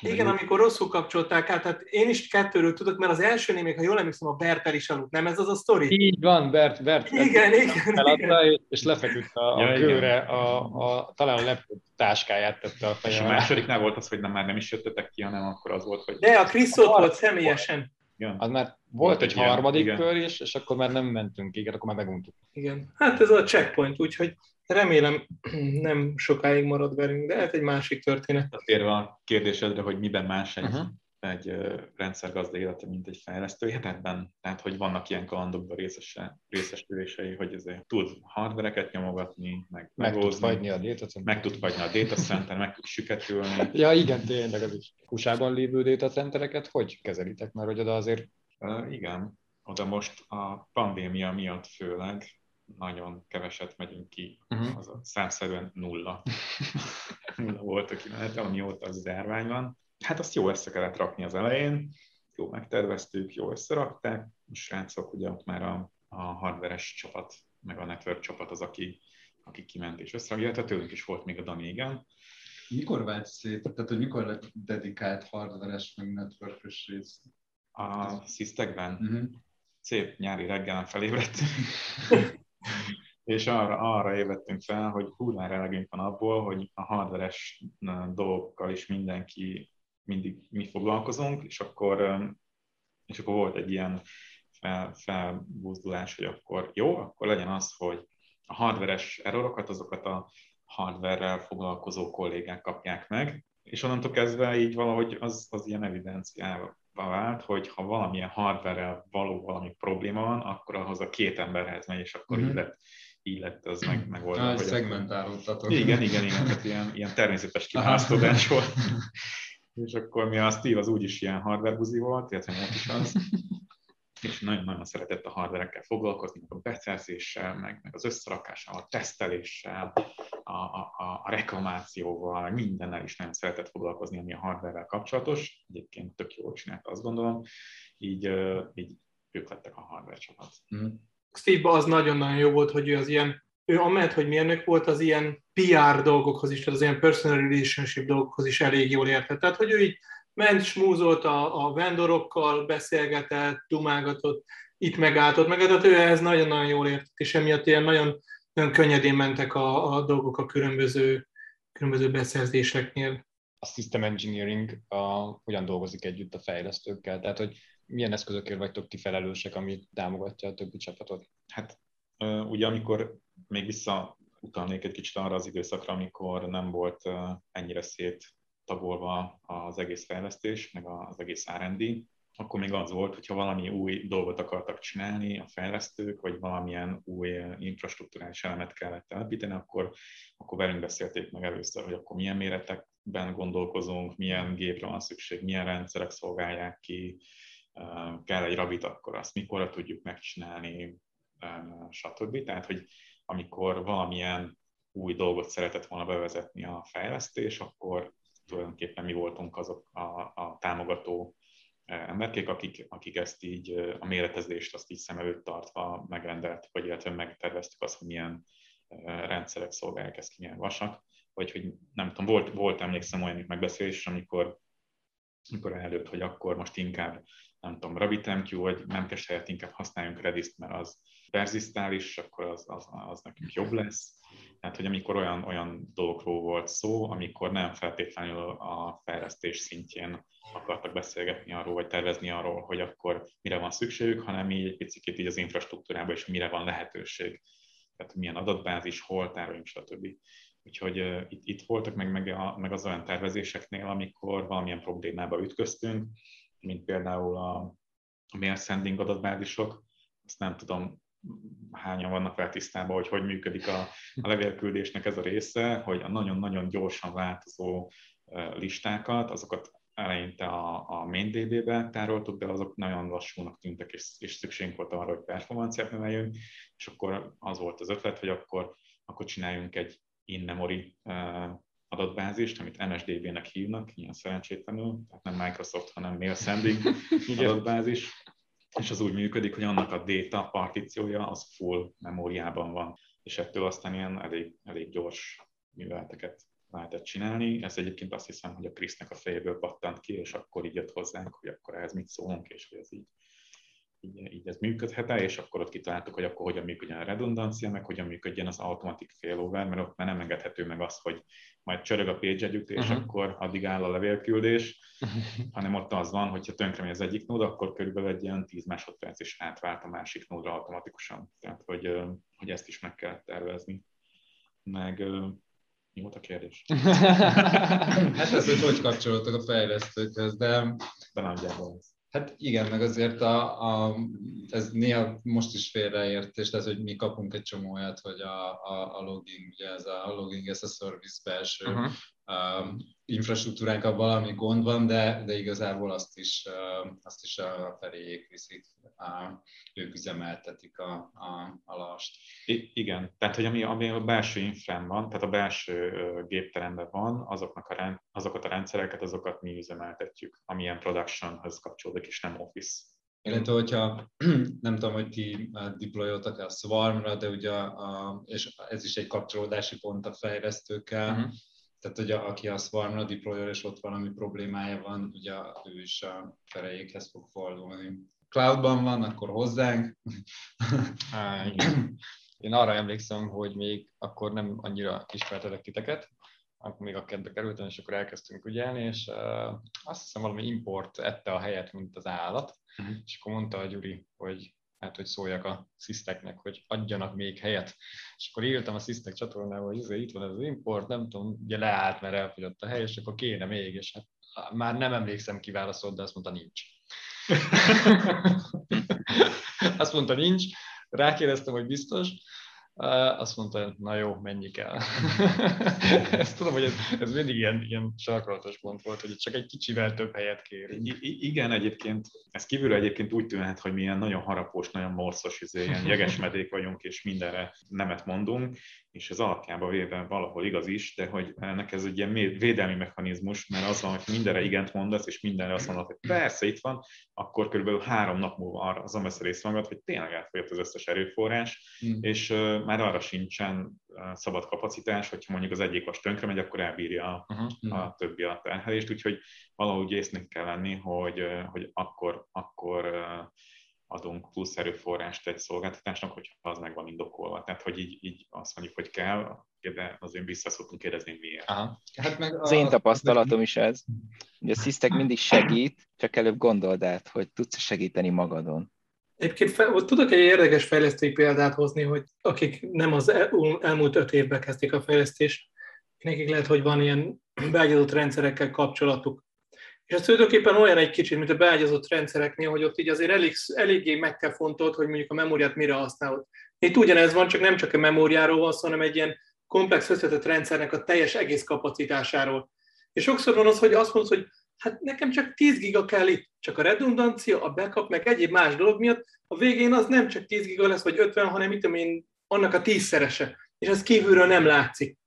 igen, amikor rosszul kapcsolták át, tehát én is kettőről tudok, mert az első még, ha jól emlékszem, a Bertel is aludt, nem ez az a sztori? Így van, Bert, Bert. Igen, Bert, igen, feladta, igen. És lefeküdt a, ja, a kőre, a, a, talán a lepő táskáját tette a fejemre. És a másodiknál volt az, hogy nem, már nem is jöttetek ki, hanem akkor az volt, hogy... De a Krisz ott volt személyesen. Igen. Az már volt egy harmadik igen. kör is, és akkor már nem mentünk, igen, akkor már meguntuk. Igen, hát ez a checkpoint, úgyhogy remélem nem sokáig marad velünk, de hát egy másik történet. Térve a kérdésedre, hogy miben más egy, uh-huh. egy rendszergazda élete, mint egy fejlesztő életben, tehát hogy vannak ilyen kalandokban részese, részesülései, hogy azért tud hardvereket nyomogatni, meg, meg tud fagyni a data center. Meg tud fagyni a data center, meg tud süketülni. ja igen, tényleg az is. USA-ban lévő data centereket hogy kezelitek? Mert hogy oda azért... Uh, igen, oda most a pandémia miatt főleg nagyon keveset megyünk ki, uh-huh. az a számszerűen nulla. nulla volt a kimenetel, amióta az zárvány van. Hát azt jó össze kellett rakni az elején, jó megterveztük, jó összerakták, a srácok ugye ott már a, a hardveres csapat, meg a network csapat az, aki, aki kiment és összerakja, tehát tőlünk is volt még a Dani, igen. Mikor vált szét, tehát hogy mikor lett dedikált hardveres, meg networkös rész? A szisztekben? Uh-huh. Szép nyári reggelen felébredtünk. és arra, arra évettünk fel, hogy kurvára elegünk van abból, hogy a hardveres dolgokkal is mindenki mindig mi foglalkozunk, és akkor, és akkor volt egy ilyen fel, felbuzdulás, hogy akkor jó, akkor legyen az, hogy a hardveres errorokat, azokat a hardverrel foglalkozó kollégák kapják meg, és onnantól kezdve így valahogy az, az ilyen evidenciával vált, hogy ha valamilyen hardware való valami probléma van, akkor ahhoz a két emberhez megy, és akkor mm-hmm. így lett így lett az meg, megoldva. Ah, szegmentálódtatok. Igen, igen, igen, tehát ilyen, ilyen természetes kiválasztódás volt. és akkor mi a Steve az úgyis ilyen hardware buzi volt, illetve most is az, és nagyon-nagyon szeretett a hardverekkel foglalkozni, meg a beszerzéssel, meg, meg az összerakással, a teszteléssel, a, a, a reklamációval, mindennel is nem szeretett foglalkozni, ami a hardware kapcsolatos. Egyébként tök jól csinált, azt gondolom. Így, így ők lettek a hardware csapat. Mm. Steve az nagyon-nagyon jó volt, hogy ő az ilyen, ő amellett, hogy mérnök volt, az ilyen PR dolgokhoz is, tehát az ilyen personal relationship dolgokhoz is elég jól értett. Tehát, hogy ő így ment, smúzolt a, a vendorokkal, beszélgetett, dumálgatott, itt megállt, meg, tehát ő ehhez nagyon-nagyon jól értett, és emiatt ilyen nagyon, nagyon könnyedén mentek a, a dolgok a különböző, különböző beszerzéseknél. A system engineering a, hogyan dolgozik együtt a fejlesztőkkel? Tehát, hogy milyen eszközökért vagytok ti felelősek, ami támogatja a többi csapatot? Hát ugye amikor még visszautalnék egy kicsit arra az időszakra, amikor nem volt ennyire szét tagolva az egész fejlesztés, meg az egész R&D, akkor még az volt, hogyha valami új dolgot akartak csinálni a fejlesztők, vagy valamilyen új infrastruktúrális elemet kellett telepíteni, akkor, akkor velünk beszélték meg először, hogy akkor milyen méretekben gondolkozunk, milyen gépre van szükség, milyen rendszerek szolgálják ki, kell egy rabit, akkor azt mikorra tudjuk megcsinálni, stb. Tehát, hogy amikor valamilyen új dolgot szeretett volna bevezetni a fejlesztés, akkor tulajdonképpen mi voltunk azok a, a támogató emberkék, akik, akik ezt így a méretezést azt így szem előtt tartva megrendeltük, vagy illetve megterveztük azt, hogy milyen rendszerek szolgálják ezt ki, milyen vasak, vagy hogy nem tudom, volt, volt emlékszem olyan megbeszélés, amikor, amikor előtt, hogy akkor most inkább nem tudom, RabbitMQ, vagy Memcache helyett inkább használjunk redis mert az perzisztális, akkor az, az, az nekünk jobb lesz. Tehát, hogy amikor olyan, olyan dolgokról volt szó, amikor nem feltétlenül a fejlesztés szintjén akartak beszélgetni arról, vagy tervezni arról, hogy akkor mire van szükségük, hanem így egy picit így az infrastruktúrában is mire van lehetőség. Tehát milyen adatbázis, hol tároljunk, stb. Úgyhogy uh, itt, itt voltak meg, meg, a, meg az olyan tervezéseknél, amikor valamilyen problémába ütköztünk, mint például a, mail sending adatbázisok, azt nem tudom, hányan vannak vele tisztában, hogy hogy működik a, a levélküldésnek ez a része, hogy a nagyon-nagyon gyorsan változó listákat, azokat eleinte a, a MainDB-be tároltuk, de azok nagyon lassúnak tűntek, és, és szükségünk volt arra, hogy performanciát növeljünk, és akkor az volt az ötlet, hogy akkor, akkor csináljunk egy in-memory adatbázist, amit MSDB-nek hívnak, ilyen szerencsétlenül, tehát nem Microsoft, hanem mail sending adatbázis, és az úgy működik, hogy annak a data partíciója az full memóriában van, és ettől aztán ilyen elég, elég gyors műveleteket lehetett csinálni. Ez egyébként azt hiszem, hogy a Krisznek a fejéből pattant ki, és akkor így jött hozzánk, hogy akkor ehhez mit szólunk, és hogy ez így így, így ez működhet-e, és akkor ott kitaláltuk, hogy akkor hogyan működjön a redundancia, meg hogyan működjön az automatic failover, mert ott már nem engedhető meg az, hogy majd csörög a page együtt, és uh-huh. akkor addig áll a levélküldés, hanem ott az van, hogyha tönkre megy az egyik nód, akkor körülbelül egy ilyen 10 másodperc is átvált a másik nódra automatikusan. Tehát, hogy, hogy ezt is meg kell tervezni. Meg mi volt a kérdés? hát ez, hogy hogy kapcsolódtak a fejlesztőkhöz, de... De nagyjából ez. Hát igen, meg azért a, a, ez néha most is félreértés, ez, hogy mi kapunk egy csomó olyat, hogy a, a, a logging, ugye ez a logging ez a service belső uh-huh infrastruktúránkkal valami gond van, de, de igazából azt is, azt is a feléjék viszik, ők üzemeltetik a, a, a last. I, igen, tehát hogy ami, ami a belső infrán van, tehát a belső gépteremben van, azoknak a rend, azokat a rendszereket, azokat mi üzemeltetjük, amilyen productionhoz kapcsolódik, és nem office. Illetve, hogyha nem tudom, hogy ti deployoltak a Swarmra, de ugye, a, és ez is egy kapcsolódási pont a fejlesztőkkel, uh-huh tehát hogy a, aki a Swarmra deployer és ott valami problémája van, ugye ő is a ferejékhez fog fordulni. Cloudban van, akkor hozzánk. Há, igen. Én arra emlékszem, hogy még akkor nem annyira ismertetek titeket, akkor még a kedve kerültem, és akkor elkezdtünk ügyelni, és uh, azt hiszem valami import ette a helyet, mint az állat, uh-huh. és akkor mondta a Gyuri, hogy hát hogy szóljak a sziszteknek, hogy adjanak még helyet. És akkor írtam a szisztek csatornába, hogy izé, itt van ez az import, nem tudom, ugye leállt, mert elfogyott a hely, és akkor kéne még, és hát már nem emlékszem, ki válaszolt, de azt mondta nincs. azt mondta nincs, rákérdeztem, hogy biztos, azt mondta, na jó, mennyi kell. Ezt tudom, hogy ez, ez mindig ilyen, ilyen sarkalatos pont volt, hogy csak egy kicsivel több helyet kér. I- igen, egyébként, ez kívülről egyébként úgy tűnhet, hogy mi ilyen nagyon harapós, nagyon morszos, izé, ilyen jegesmedék vagyunk, és mindenre nemet mondunk, és ez alapjába véve valahol igaz is, de hogy ennek ez egy ilyen védelmi mechanizmus, mert az van, hogy mindenre igent mondasz, és mindenre azt mondod, hogy persze itt van, akkor körülbelül három nap múlva arra azon vesz részt magad, hogy tényleg elfogyott az összes erőforrás, mm. és uh, már arra sincsen uh, szabad kapacitás, hogyha mondjuk az egyik vas tönkre megy, akkor elbírja a, uh-huh. a többi a terhelést, úgyhogy valahogy észnek kell lenni, hogy, uh, hogy akkor, akkor uh, adunk plusz erőforrást egy szolgáltatásnak, hogyha az meg van indokolva. Tehát, hogy így, így azt mondjuk, hogy kell, de azért vissza szoktunk kérdezni, miért. Aha. Hát meg az én tapasztalatom is ez. Hogy a szisztek mindig segít, csak előbb gondold át, hogy tudsz segíteni magadon. Egyébként fel, tudok egy érdekes fejlesztői példát hozni, hogy akik nem az el, elmúlt öt évben kezdték a fejlesztést, nekik lehet, hogy van ilyen beágyazott rendszerekkel kapcsolatuk. És ez tulajdonképpen olyan egy kicsit, mint a beágyazott rendszereknél, hogy ott így azért elég, eléggé meg kell fontolt, hogy mondjuk a memóriát mire használod. Itt ugyanez van, csak nem csak a memóriáról van szó, hanem egy ilyen komplex összetett rendszernek a teljes egész kapacitásáról. És sokszor van az, hogy azt mondod, hogy hát nekem csak 10 giga kell itt, csak a redundancia, a backup, meg egyéb más dolog miatt, a végén az nem csak 10 giga lesz, vagy 50, hanem tudom én, annak a tízszerese. És ez kívülről nem látszik.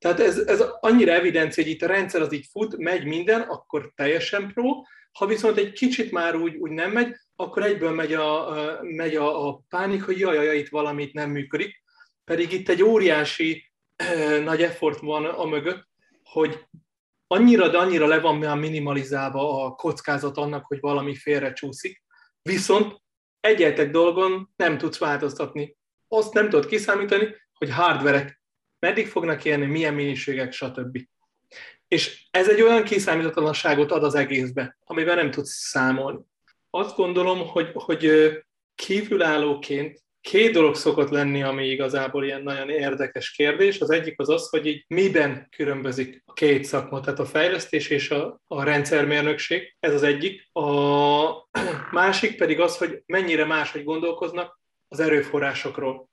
Tehát ez, ez annyira evidencia, hogy itt a rendszer az így fut, megy minden, akkor teljesen pro, ha viszont egy kicsit már úgy, úgy nem megy, akkor egyből megy a, megy a, a pánik, hogy jaj, jaj, itt valamit nem működik. Pedig itt egy óriási nagy effort van a mögött, hogy annyira, de annyira le van már minimalizálva a kockázat annak, hogy valami félre csúszik, viszont egyetlen dolgon nem tudsz változtatni. Azt nem tudod kiszámítani, hogy hardverek meddig fognak élni, milyen minőségek, stb. És ez egy olyan kiszámítatlanságot ad az egészbe, amiben nem tudsz számolni. Azt gondolom, hogy, hogy kívülállóként két dolog szokott lenni, ami igazából ilyen nagyon érdekes kérdés. Az egyik az az, hogy így miben különbözik a két szakma, tehát a fejlesztés és a, a rendszermérnökség. Ez az egyik. A másik pedig az, hogy mennyire máshogy gondolkoznak az erőforrásokról.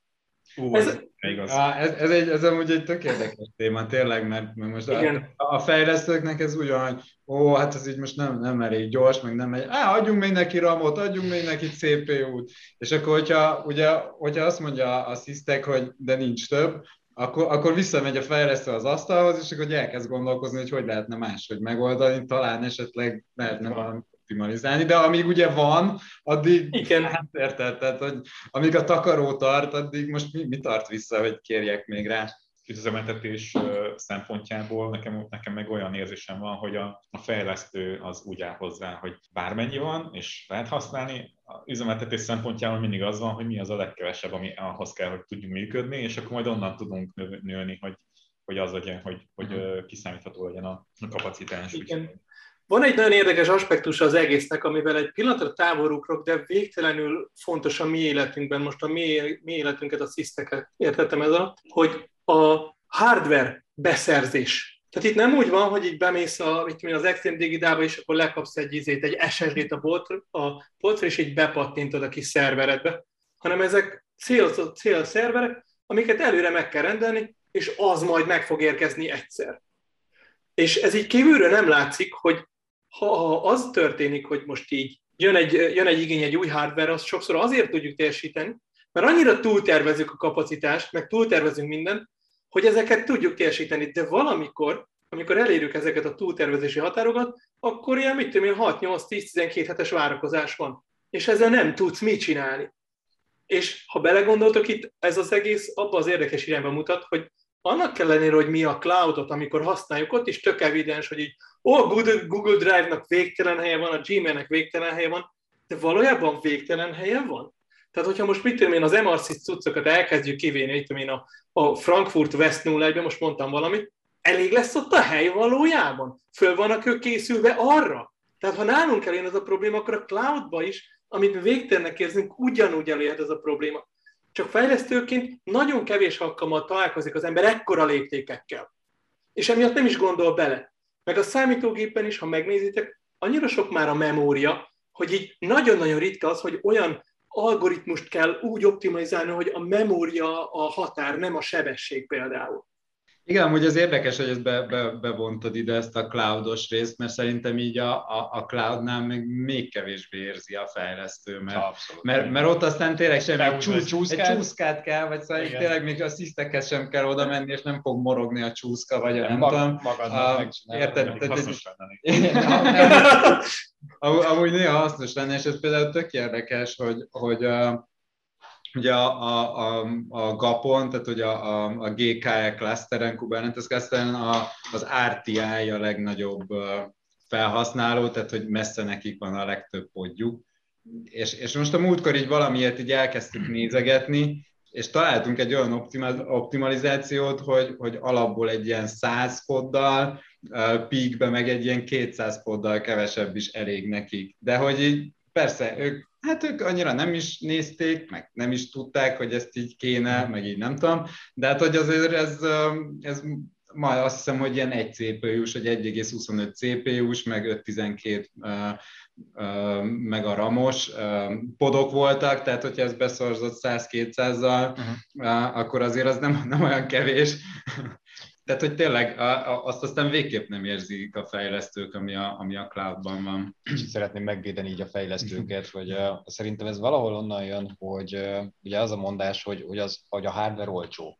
Ú, ez, igaz. Á, ez, ez, egy, ez amúgy egy tök érdekes téma, tényleg, mert, mert most a, a fejlesztőknek ez úgy van, hogy ó, hát ez így most nem, nem elég gyors, meg nem megy, á, adjunk még neki ramot, adjunk még neki CPU-t, és akkor, hogyha, ugye, hogyha azt mondja a szisztek, hogy de nincs több, akkor, akkor visszamegy a fejlesztő az asztalhoz, és akkor elkezd gondolkozni, hogy hogy lehetne máshogy megoldani, talán esetleg lehetne valami optimalizálni, de amíg ugye van, addig Igen. hát érted, tehát hogy amíg a takaró tart, addig most mi, mi tart vissza, hogy kérjek még rá? üzemeltetés szempontjából nekem, nekem meg olyan érzésem van, hogy a, a fejlesztő az úgy áll hozzá, hogy bármennyi van, és lehet használni, a üzemeltetés szempontjából mindig az van, hogy mi az a legkevesebb, ami ahhoz kell, hogy tudjunk működni, és akkor majd onnan tudunk nőni, hogy, hogy az legyen, hogy, hogy kiszámítható legyen a, a kapacitás. Igen. Van egy nagyon érdekes aspektus az egésznek, amivel egy pillanatra távolrukrok, de végtelenül fontos a mi életünkben, most a mi, mi életünket, a sziszteket értettem ez alatt, hogy a hardware beszerzés. Tehát itt nem úgy van, hogy így bemész a, mit tudom, az Extreme Digitába, és akkor lekapsz egy izét, egy SSD-t a, boltra, a polcra, és így bepattintod a kis szerveredbe, hanem ezek cél, cél szerverek, amiket előre meg kell rendelni, és az majd meg fog érkezni egyszer. És ez így kívülről nem látszik, hogy ha, az történik, hogy most így jön egy, jön egy igény egy új hardware, azt sokszor azért tudjuk teljesíteni, mert annyira túltervezünk a kapacitást, meg túltervezünk mindent, hogy ezeket tudjuk teljesíteni, de valamikor, amikor elérjük ezeket a túltervezési határokat, akkor ilyen, mit tudom én, 6-8-10-12 hetes várakozás van, és ezzel nem tudsz mit csinálni. És ha belegondoltok itt, ez az egész abba az érdekes irányba mutat, hogy annak ellenére, hogy mi a cloudot, amikor használjuk, ott is tök evidens, hogy így, ó, a Google, Google Drive-nak végtelen helye van, a Gmail-nek végtelen helye van, de valójában végtelen helye van. Tehát, hogyha most mit tudom én, az MRC cuccokat elkezdjük kivéni, mit tudom én, a, a Frankfurt West 01 most mondtam valamit, elég lesz ott a hely valójában? Föl vannak ők készülve arra? Tehát, ha nálunk eljön ez a probléma, akkor a cloudba is, amit végtelennek érzünk, ugyanúgy elérhet ez a probléma. Csak fejlesztőként nagyon kevés alkalommal találkozik az ember ekkora léptékekkel. És emiatt nem is gondol bele. Meg a számítógépen is, ha megnézitek, annyira sok már a memória, hogy így nagyon-nagyon ritka az, hogy olyan algoritmust kell úgy optimalizálni, hogy a memória a határ, nem a sebesség például. Igen, hogy az érdekes, hogy ezt be, be, bevontad ide ezt a cloudos részt, mert szerintem így a, a, a cloudnál még, még kevésbé érzi a fejlesztő, mert, Abszolút, mert, mert ott aztán tényleg semmi, egy, csúsz, csúszkát. egy csúszkát kell, vagy szóval Igen. tényleg még a szisztekhez sem kell oda menni, és nem fog morogni a csúszka, vagy a nem mag, tudom. Magadnak Érted? Hasznos Amúgy néha hasznos lenne, és ez például tök érdekes, hogy, hogy ugye a, a, a, a GAPON, tehát ugye a, a, a GKE clusteren, Kubernetes clusteren a, az RTI a legnagyobb felhasználó, tehát hogy messze nekik van a legtöbb podjuk. És, és most a múltkor így valamiért így elkezdtük nézegetni, és találtunk egy olyan optimalizációt, hogy, hogy alapból egy ilyen 100 koddal, peakbe meg egy ilyen 200 koddal kevesebb is elég nekik. De hogy így persze, ők Hát ők annyira nem is nézték, meg nem is tudták, hogy ezt így kéne, meg így nem tudom, de hát hogy azért ez, ez majd azt hiszem, hogy ilyen egy CPU-s, vagy 1,25 CPU-s, meg 512 meg a ramos podok voltak, tehát hogyha ez beszorzott 100-200-zal, uh-huh. akkor azért az nem, nem olyan kevés. Tehát, hogy tényleg a, a, azt aztán végképp nem érzik a fejlesztők, ami a, ami a cloudban van. Szeretném megvédeni így a fejlesztőket, hogy uh, szerintem ez valahol onnan jön, hogy uh, ugye az a mondás, hogy, hogy, az, hogy a hardware olcsó.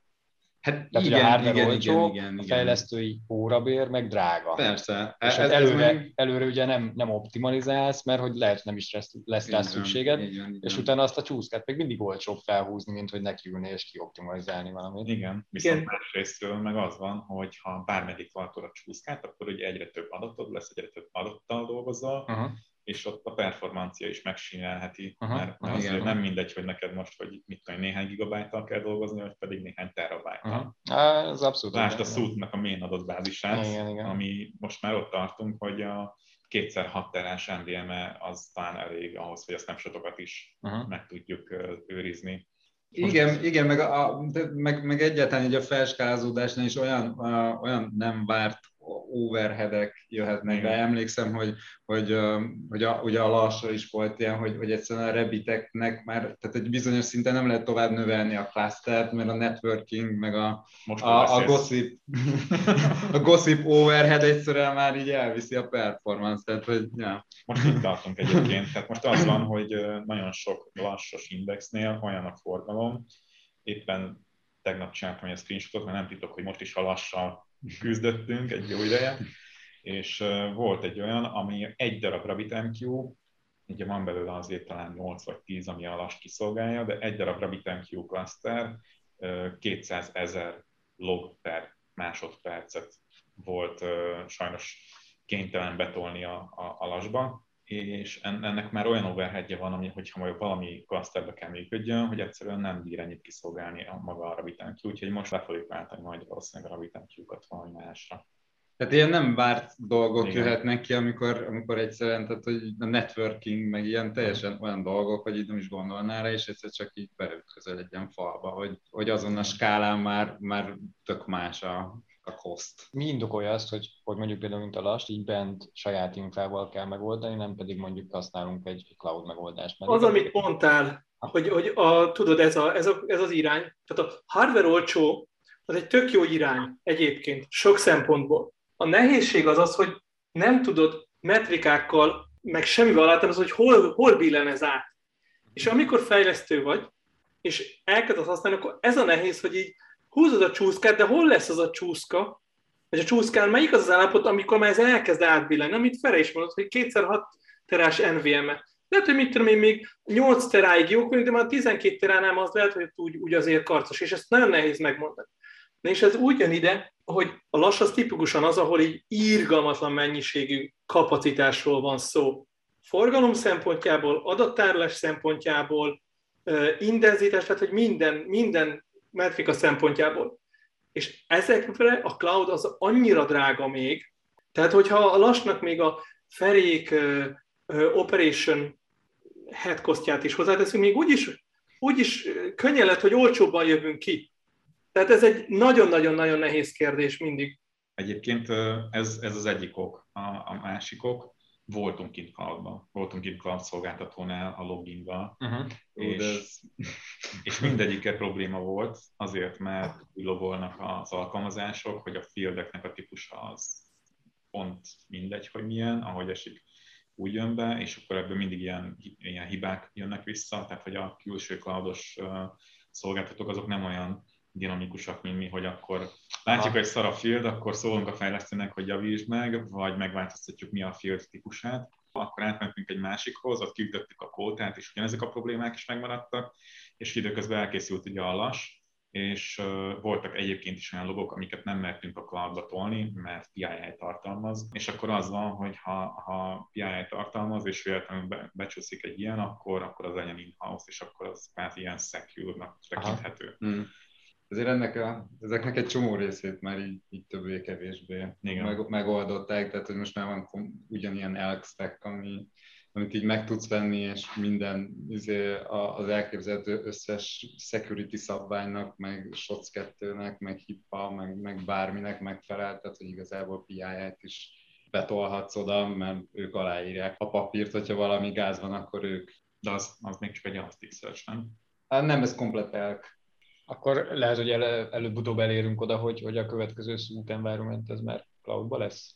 Hát Tehát, igen, a hardware igen, olcsó, igen, igen, igen. a fejlesztői órabér meg drága. Persze. És Ez- hát ez előre, meg- előre ugye nem, nem optimalizálsz, mert hogy lehet nem is lesz, lesz rá szükséged, van, így és utána azt a csúszkát még mindig olcsóbb felhúzni, mint hogy nekiülni és kioptimalizálni valamit. Igen, viszont Igen. másrésztről meg az van, hogy ha bármelyik tartod a csúszkát, akkor ugye egyre több adatod lesz, egyre több adattal dolgozol, Uh-huh. És ott a performancia is megsínelheti, Aha, mert, mert aha, azért nem mindegy, hogy neked most, hogy mit tudom, néhány gigabájttal kell dolgozni, vagy pedig néhány terabájttal. Uh-huh. Ez abszolút. Lásd a szútnak a main adatbázisát, Igen, igen. ami most már ott tartunk, hogy a kétszer 6 terás NVMe az talán elég ahhoz, hogy a snapshotokat is Uh-huh. meg tudjuk őrizni. Igen, igen meg, a, meg, meg egyáltalán egy a felskálázódásnál is olyan, olyan nem várt overheadek jöhetnek be. Emlékszem, hogy, hogy, hogy a, ugye a lassra is volt ilyen, hogy, hogy egyszerűen a rebiteknek már, tehát egy bizonyos szinten nem lehet tovább növelni a clustert, mert a networking, meg a, Most a, a, gossip, a gossip overhead egyszerűen már így elviszi a performance, tehát hogy ja. Most itt tartunk egyébként. Tehát most az van, hogy nagyon sok lassos indexnél olyan a forgalom, éppen tegnap csináltam egy screenshotot, mert nem titok, hogy most is a lassal küzdöttünk egy jó ideje, és volt egy olyan, ami egy darab RabbitMQ, ugye van belőle azért talán 8 vagy 10, ami a lass kiszolgálja, de egy darab RabbitMQ cluster ö, 200 ezer log per másodpercet volt sajnos kénytelen betolni a, a, a lasba, és en- ennek már olyan overheadje van, ami, hogyha majd valami clusterbe kell működjön, hogy egyszerűen nem bír ennyit kiszolgálni a maga a RabbitMQ, úgyhogy most le fogjuk váltani majd valószínűleg a RabbitMQ-kat valami másra. Tehát ilyen nem várt dolgok Igen. jöhetnek ki, amikor, amikor egyszerűen, tehát hogy a networking, meg ilyen teljesen olyan dolgok, hogy így nem is gondolnál rá, és egyszer csak így beütközöl egy ilyen falba, hogy, hogy azon a skálán már, már tök más a, a cost. Mi indokolja azt, hogy, hogy mondjuk például, mint a last, így bent saját infával kell megoldani, nem pedig mondjuk használunk egy cloud megoldást. Mert Az, amit mondtál, hogy, hogy a, tudod, ez, a, ez, a, ez az irány, tehát a hardware olcsó, az egy tök jó irány egyébként, sok szempontból. A nehézség az az, hogy nem tudod metrikákkal, meg semmivel alátámasztani, hogy hol, hol billen ez át. És amikor fejlesztő vagy, és elkezdesz használni, akkor ez a nehéz, hogy így húzod a csúszkát, de hol lesz az a csúszka, vagy a csúszkán melyik az az állapot, amikor már ez elkezd átbillenni, amit Fere is mondott, hogy kétszer 6 terás NVMe. Lehet, hogy mit tudom én, még 8 teráig jók de már 12 teránál az lehet, hogy úgy, úgy azért karcos, és ezt nagyon nehéz megmondani. Na és ez úgy jön ide, hogy a lass az tipikusan az, ahol így írgalmatlan mennyiségű kapacitásról van szó. Forgalom szempontjából, adattárolás szempontjából, intenzitás, tehát hogy minden, minden metrika szempontjából. És ezekre a cloud az annyira drága még, tehát hogyha a lassnak még a ferék operation head costját is hozzáteszünk, még úgyis, úgyis könnyen lett, hogy olcsóbban jövünk ki. Tehát ez egy nagyon-nagyon-nagyon nehéz kérdés mindig. Egyébként ez, ez az egyik ok. A, a másik ok, voltunk kint cloudban, voltunk kint cloud szolgáltatónál a loginval, Uh-huh. És, ez- és mindegyikkel probléma volt, azért, mert úgy logolnak az alkalmazások, hogy a fieldeknek a típusa az pont mindegy, hogy milyen, ahogy esik, úgy jön be, és akkor ebből mindig ilyen, ilyen hibák jönnek vissza, tehát hogy a külső cloudos szolgáltatók azok nem olyan dinamikusak, mint mi, hogy akkor látjuk, hogy szar a field, akkor szólunk a fejlesztőnek, hogy javítsd meg, vagy megváltoztatjuk mi a field típusát. Akkor átmentünk egy másikhoz, ott kiütöttük a kótát, és ugyanezek a problémák is megmaradtak, és időközben elkészült ugye a lass, és uh, voltak egyébként is olyan logok, amiket nem mertünk a cloudba tolni, mert PII tartalmaz, és akkor az van, hogy ha, ha PII tartalmaz, és véletlenül be, becsúszik egy ilyen, akkor, akkor az legyen in-house, és akkor az kvázi ilyen secure-nak tekinthető. Hmm. Ezért ennek a, ezeknek egy csomó részét már így, így többé-kevésbé meg, megoldották, tehát hogy most már van kom- ugyanilyen elk ami, amit így meg tudsz venni, és minden izé, az elképzelhető összes security szabványnak, meg SOC 2-nek, meg HIPAA, meg, meg bárminek megfelel, tehát hogy igazából PII-t is betolhatsz oda, mert ők aláírják a papírt, hogyha valami gáz van, akkor ők. De az, az még csak egy Elasticsearch, nem? Hát nem, ez komplet elk. Akkor lehet, hogy el, előbb-utóbb elérünk oda, hogy, hogy a következő suite environment ez már cloudba lesz.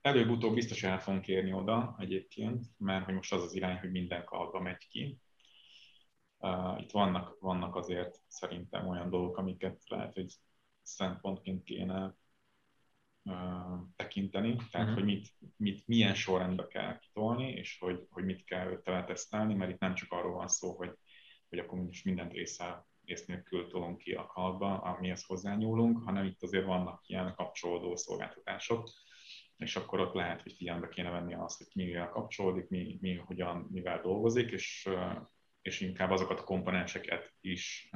Előbb-utóbb biztos el fogunk érni oda egyébként, mert hogy most az az irány, hogy minden cloudba megy ki. Uh, itt vannak, vannak azért szerintem olyan dolgok, amiket lehet, hogy szempontként kéne tekinteni, tehát uh-huh. hogy mit, mit, milyen sorrendbe kell kitolni, és hogy, hogy mit kell tele tesztelni, mert itt nem csak arról van szó, hogy, hogy akkor most mindent része, rész nélkül tolunk ki a kalapba, amihez hozzányúlunk, hanem itt azért vannak ilyen kapcsolódó szolgáltatások, és akkor ott lehet, hogy figyelembe kéne venni azt, hogy mivel kapcsolódik, mi, mi hogyan, mivel dolgozik, és, és inkább azokat a komponenseket is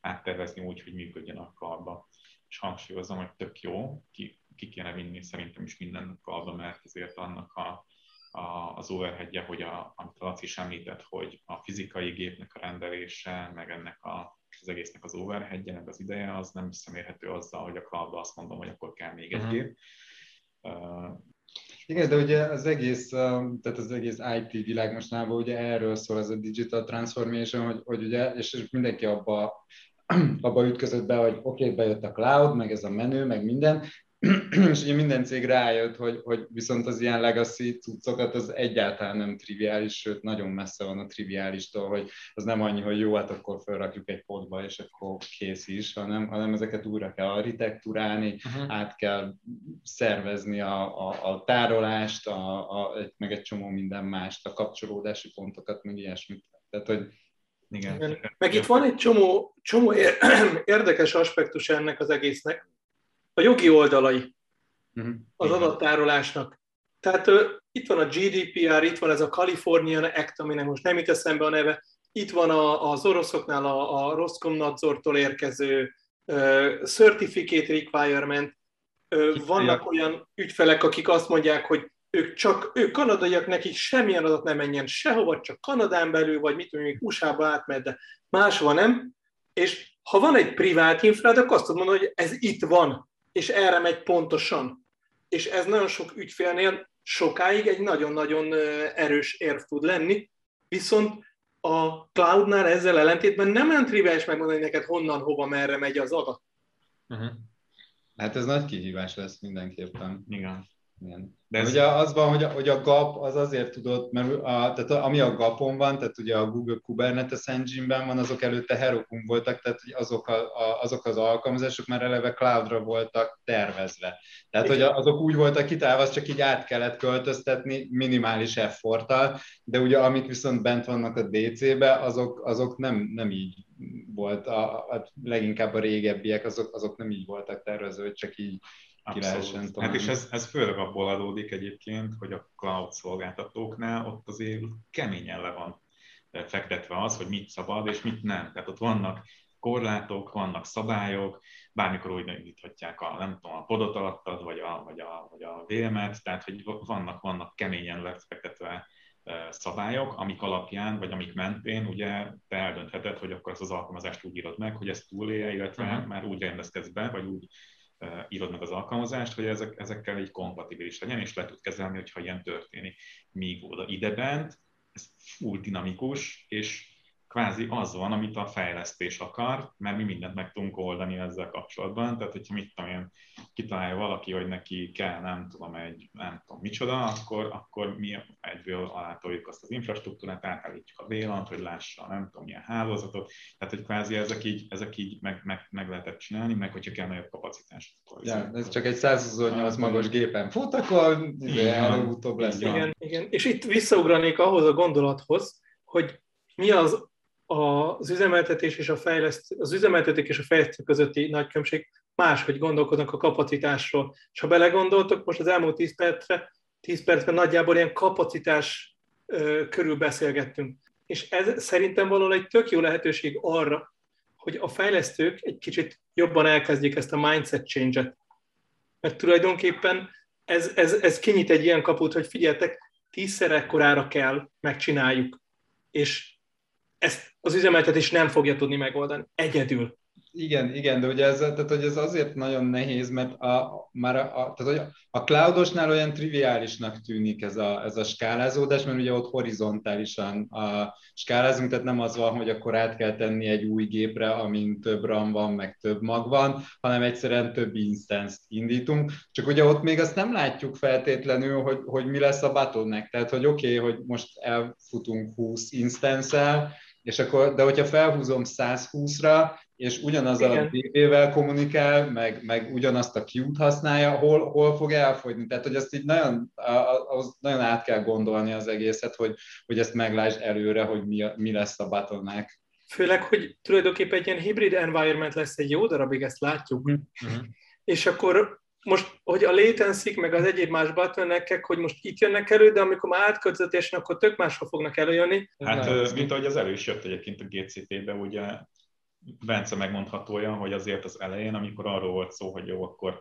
áttervezni úgy, hogy működjön a kalapba. És hangsúlyozom, hogy tök jó, ki, ki kéne vinni szerintem is minden kalba, mert ezért annak a, a, az overheadje, hogy a, amit a Laci is említett, hogy a fizikai gépnek a rendelése, meg ennek a, az egésznek az overheadje, meg az ideje, az nem szemérhető azzal, hogy a cloudba azt mondom, hogy akkor kell még egy uh-huh. gép. Uh, igen, de ugye az egész, tehát az egész IT világ mostanában ugye erről szól, ez a digital transformation, hogy, hogy ugye, és mindenki abba abba ütközött be, hogy oké, okay, bejött a cloud, meg ez a menü, meg minden, és ugye minden cég rájött, hogy, hogy viszont az ilyen legacy cuccokat az egyáltalán nem triviális, sőt nagyon messze van a triviálistól, hogy az nem annyi, hogy jó, hát akkor felrakjuk egy podba, és akkor kész is, hanem, hanem ezeket újra kell architektúrálni, uh-huh. át kell szervezni a, a, a tárolást, a, a, meg egy csomó minden mást, a kapcsolódási pontokat, meg ilyesmit. Tehát, hogy igen. Meg itt van egy csomó, csomó érdekes aspektus ennek az egésznek. A jogi oldalai uh-huh. az adattárolásnak. Tehát uh, itt van a GDPR, itt van ez a Californian Act, aminek most nem jut eszembe a neve, itt van a, az oroszoknál a, a Roskomnadzortól érkező uh, Certificate Requirement. Uh, vannak olyan ügyfelek, akik azt mondják, hogy ők csak, ők kanadaiak, nekik semmilyen adat nem menjen sehova, csak Kanadán belül, vagy mit tudom, USA-ba átmegy, de máshova nem. És ha van egy privát infrád, akkor azt tudod mondani, hogy ez itt van, és erre megy pontosan. És ez nagyon sok ügyfélnél sokáig egy nagyon-nagyon erős érv tud lenni, viszont a cloudnál ezzel ellentétben nem olyan triviális megmondani neked honnan, hova, merre megy az adat. Uh-huh. Hát ez nagy kihívás lesz mindenképpen. Igen. Igen. De ez... ugye az van, hogy a, hogy a GAP az azért tudott, mert a, tehát ami a GAP-on van, tehát ugye a Google Kubernetes Engine-ben van, azok előtte Heroku voltak, tehát azok, a, a, azok az alkalmazások már eleve cloudra voltak tervezve. Tehát, hogy azok úgy voltak kitálva, csak így át kellett költöztetni minimális efforttal, de ugye amik viszont bent vannak a DC-be, azok, azok nem, nem így volt, a, a, leginkább a régebbiek, azok, azok nem így voltak tervezve, hogy csak így Abszolút. Hát és ez, ez főleg abból adódik egyébként, hogy a cloud szolgáltatóknál ott azért keményen le van fektetve az, hogy mit szabad és mit nem. Tehát ott vannak korlátok, vannak szabályok, bármikor úgy indíthatják a, nem tudom, a podot alattad, vagy a, vagy a, vagy a VM-et, tehát hogy vannak, vannak keményen lefektetve szabályok, amik alapján, vagy amik mentén ugye te eldöntheted, hogy akkor az alkalmazást úgy írod meg, hogy ezt túlélje, illetve uh-huh. már úgy rendezkedsz be, vagy úgy írod meg az alkalmazást, hogy ezek, ezekkel egy kompatibilis legyen, és le tud kezelni, hogyha ilyen történik. Míg oda idebent, ez full dinamikus, és kvázi az van, amit a fejlesztés akar, mert mi mindent meg tudunk oldani ezzel kapcsolatban. Tehát, hogyha mit tudom én, kitalálja valaki, hogy neki kell, nem tudom, egy, nem tudom micsoda, akkor, akkor mi egyből alátoljuk azt az infrastruktúrát, átállítjuk a vélant, hogy lássa, nem tudom, milyen hálózatot. Tehát, hogy kvázi ezek így, ezek így meg, meg, meg lehetett csinálni, meg hogyha kell nagyobb kapacitás. Ja, ez csak egy 128 magas gépen fut, akkor előbb-utóbb lesz. Igen, igen, és itt visszaugranék ahhoz a gondolathoz, hogy mi az az üzemeltetés és a fejleszt, az üzemeltetés és a fejlesztő közötti nagy különbség máshogy gondolkodnak a kapacitásról. És ha belegondoltok, most az elmúlt 10 percre, 10 percben nagyjából ilyen kapacitás körül beszélgettünk. És ez szerintem valahol egy tök jó lehetőség arra, hogy a fejlesztők egy kicsit jobban elkezdjék ezt a mindset change-et. Mert tulajdonképpen ez, ez, ez kinyit egy ilyen kaput, hogy figyeltek, tízszer ekkorára kell, megcsináljuk. És ezt az üzemeltetés nem fogja tudni megoldani egyedül. Igen, igen, de ugye ez, tehát, hogy ez azért nagyon nehéz, mert a, már a, tehát, hogy a cloudosnál olyan triviálisnak tűnik ez a, ez a skálázódás, mert ugye ott horizontálisan a skálázunk, tehát nem az van, hogy akkor át kell tenni egy új gépre, amin több RAM van, meg több mag van, hanem egyszerűen több instance indítunk. Csak ugye ott még azt nem látjuk feltétlenül, hogy, hogy mi lesz a bottleneck. Tehát, hogy oké, okay, hogy most elfutunk 20 instance és akkor, de hogyha felhúzom 120-ra, és ugyanaz Igen. a DB-vel kommunikál, meg, meg ugyanazt a Q-t használja, hol, hol fog elfogyni? Tehát, hogy ezt így nagyon, az nagyon át kell gondolni az egészet, hogy, hogy ezt meglásd előre, hogy mi, mi lesz a bottleneck. Főleg, hogy tulajdonképpen egy ilyen hibrid environment lesz egy jó darabig, ezt látjuk. Uh-huh. És akkor most, hogy a latency meg az egyéb más bottleneckek, hogy most itt jönnek elő, de amikor már átköltözésen, akkor tök máshol fognak előjönni. Hát, Nem, mint ahogy az elő is jött egyébként a GCP-be, ugye Bence megmondhatója, hogy azért az elején, amikor arról volt szó, hogy jó, akkor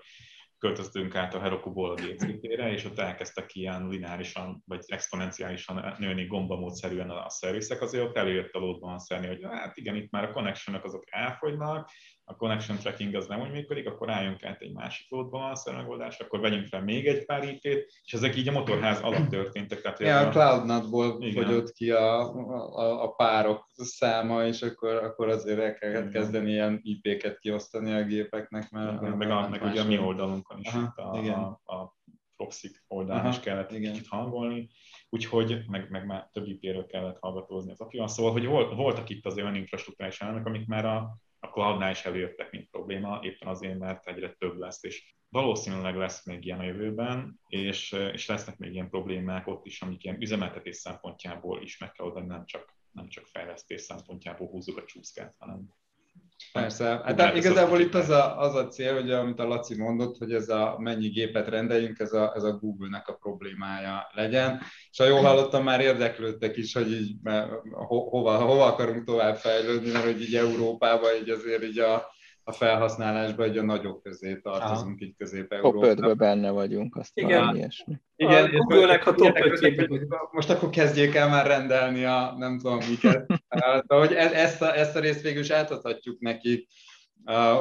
költöztünk át a Herokuból a GCP-re, és ott elkezdtek ilyen lineárisan, vagy exponenciálisan nőni gombamódszerűen a szervizek, azért ott előjött a load balancerni, hogy hát igen, itt már a connection azok elfogynak, a connection tracking az nem úgy működik, akkor álljunk át egy másik load balancer megoldás, akkor vegyünk fel még egy pár ip és ezek így a motorház alatt történtek. Tehát ja, a CloudNut-ból fogyott ki a, a, a, párok száma, és akkor, akkor azért el igen. kezdeni ilyen IP-ket kiosztani a gépeknek, mert... Meg, meg, a, meg ugye a mi oldalunkon is, Aha, a, igen. a, a proxy oldalán Aha, is kellett igen. kicsit hangolni, úgyhogy meg, meg már több IP-ről kellett hallgatózni az api Szóval, hogy volt, voltak itt azért olyan infrastruktúrális elemek, amik már a a cloudnál is előjöttek, mint probléma, éppen azért, mert egyre több lesz, és valószínűleg lesz még ilyen a jövőben, és, és lesznek még ilyen problémák ott is, amik ilyen üzemeltetés szempontjából is meg kell oldani, nem csak, nem csak fejlesztés szempontjából húzzuk a csúszkát, hanem Persze, hát, hát igazából itt az a, az a cél, hogy amit a Laci mondott, hogy ez a mennyi gépet rendeljünk, ez a, ez a Google-nek a problémája legyen. És ha jól hallottam, már érdeklődtek is, hogy így, ho, hova, hova akarunk tovább fejlődni, mert hogy így Európában így azért így a, a felhasználásban egy a nagyok közé tartozunk, Aha. így Közép-Európában. Top 5 benne vagyunk, azt Igen. ilyesmi. Igen, a Google-nek a top 5 Most akkor kezdjék el már rendelni a nem tudom miket. Hát, hogy e- ezt a, ezt a részt végül is átadhatjuk nekik,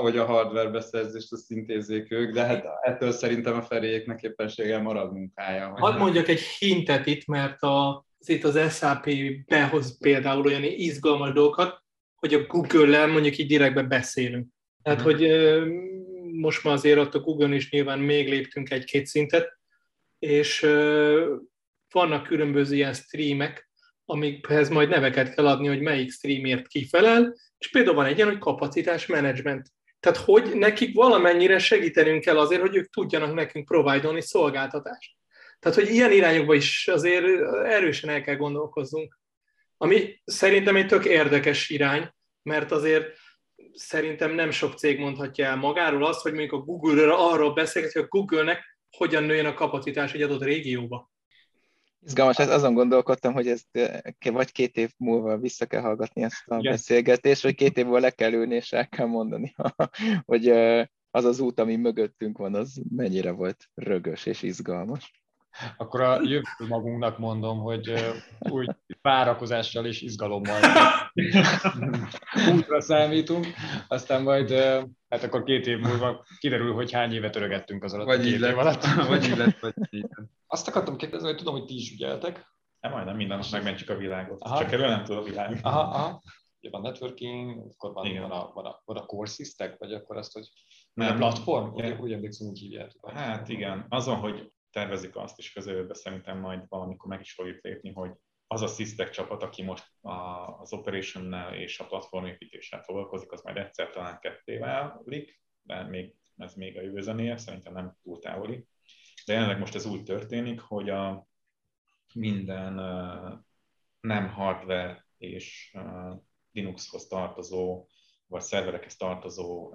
hogy a hardware beszerzést azt intézzék ők, de hát ettől szerintem a feléjéknek éppenséggel marad munkája. Hadd mondjak egy hintet itt, mert a, itt az SAP behoz például olyan izgalmas dolgokat, hogy a Google-lel mondjuk így direktbe beszélünk. Tehát, hogy most már azért ott a Google is nyilván még léptünk egy-két szintet, és vannak különböző ilyen streamek, amikhez majd neveket kell adni, hogy melyik streamért kifelel, és például van egy ilyen, hogy kapacitás menedzsment. Tehát, hogy nekik valamennyire segítenünk kell azért, hogy ők tudjanak nekünk provide szolgáltatást. Tehát, hogy ilyen irányokba is azért erősen el kell gondolkoznunk. Ami szerintem egy tök érdekes irány, mert azért szerintem nem sok cég mondhatja el magáról azt, hogy mondjuk a Google-ra arról beszélget, hogy a Google-nek hogyan nőjön a kapacitás egy adott régióba. Izgalmas, ez azon gondolkodtam, hogy ezt eh, vagy két év múlva vissza kell hallgatni ezt a Igen. beszélgetést, vagy két év múlva le kell ülni, és el kell mondani, hogy eh, az az út, ami mögöttünk van, az mennyire volt rögös és izgalmas. Akkor a jövő magunknak mondom, hogy úgy várakozással és izgalommal útra számítunk, aztán majd hát akkor két év múlva kiderül, hogy hány évet örögettünk az alatt vagy két év alatt. Vagy így lett, vagy így. Azt akartam kérdezni, hogy tudom, hogy ti is ügyeltek. Nem, majdnem minden nap megmentjük a világot. Aha. Csak erről nem tud a világ. Aha, aha. Ugye van networking, akkor van, van, a, van, a, van a core system, vagy akkor azt, hogy nem. a platform, ugye, úgy emlékszem, úgy hívjátok. Hát igen, azon, hogy tervezik azt, és közelőbb szerintem majd valamikor meg is fogjuk lépni, hogy az a Systek csapat, aki most az operation és a platformépítéssel foglalkozik, az majd egyszer talán ketté válik, de még, ez még a jövő zenéje, szerintem nem túl távoli. De jelenleg most ez úgy történik, hogy a minden nem hardware és Linuxhoz tartozó, vagy szerverekhez tartozó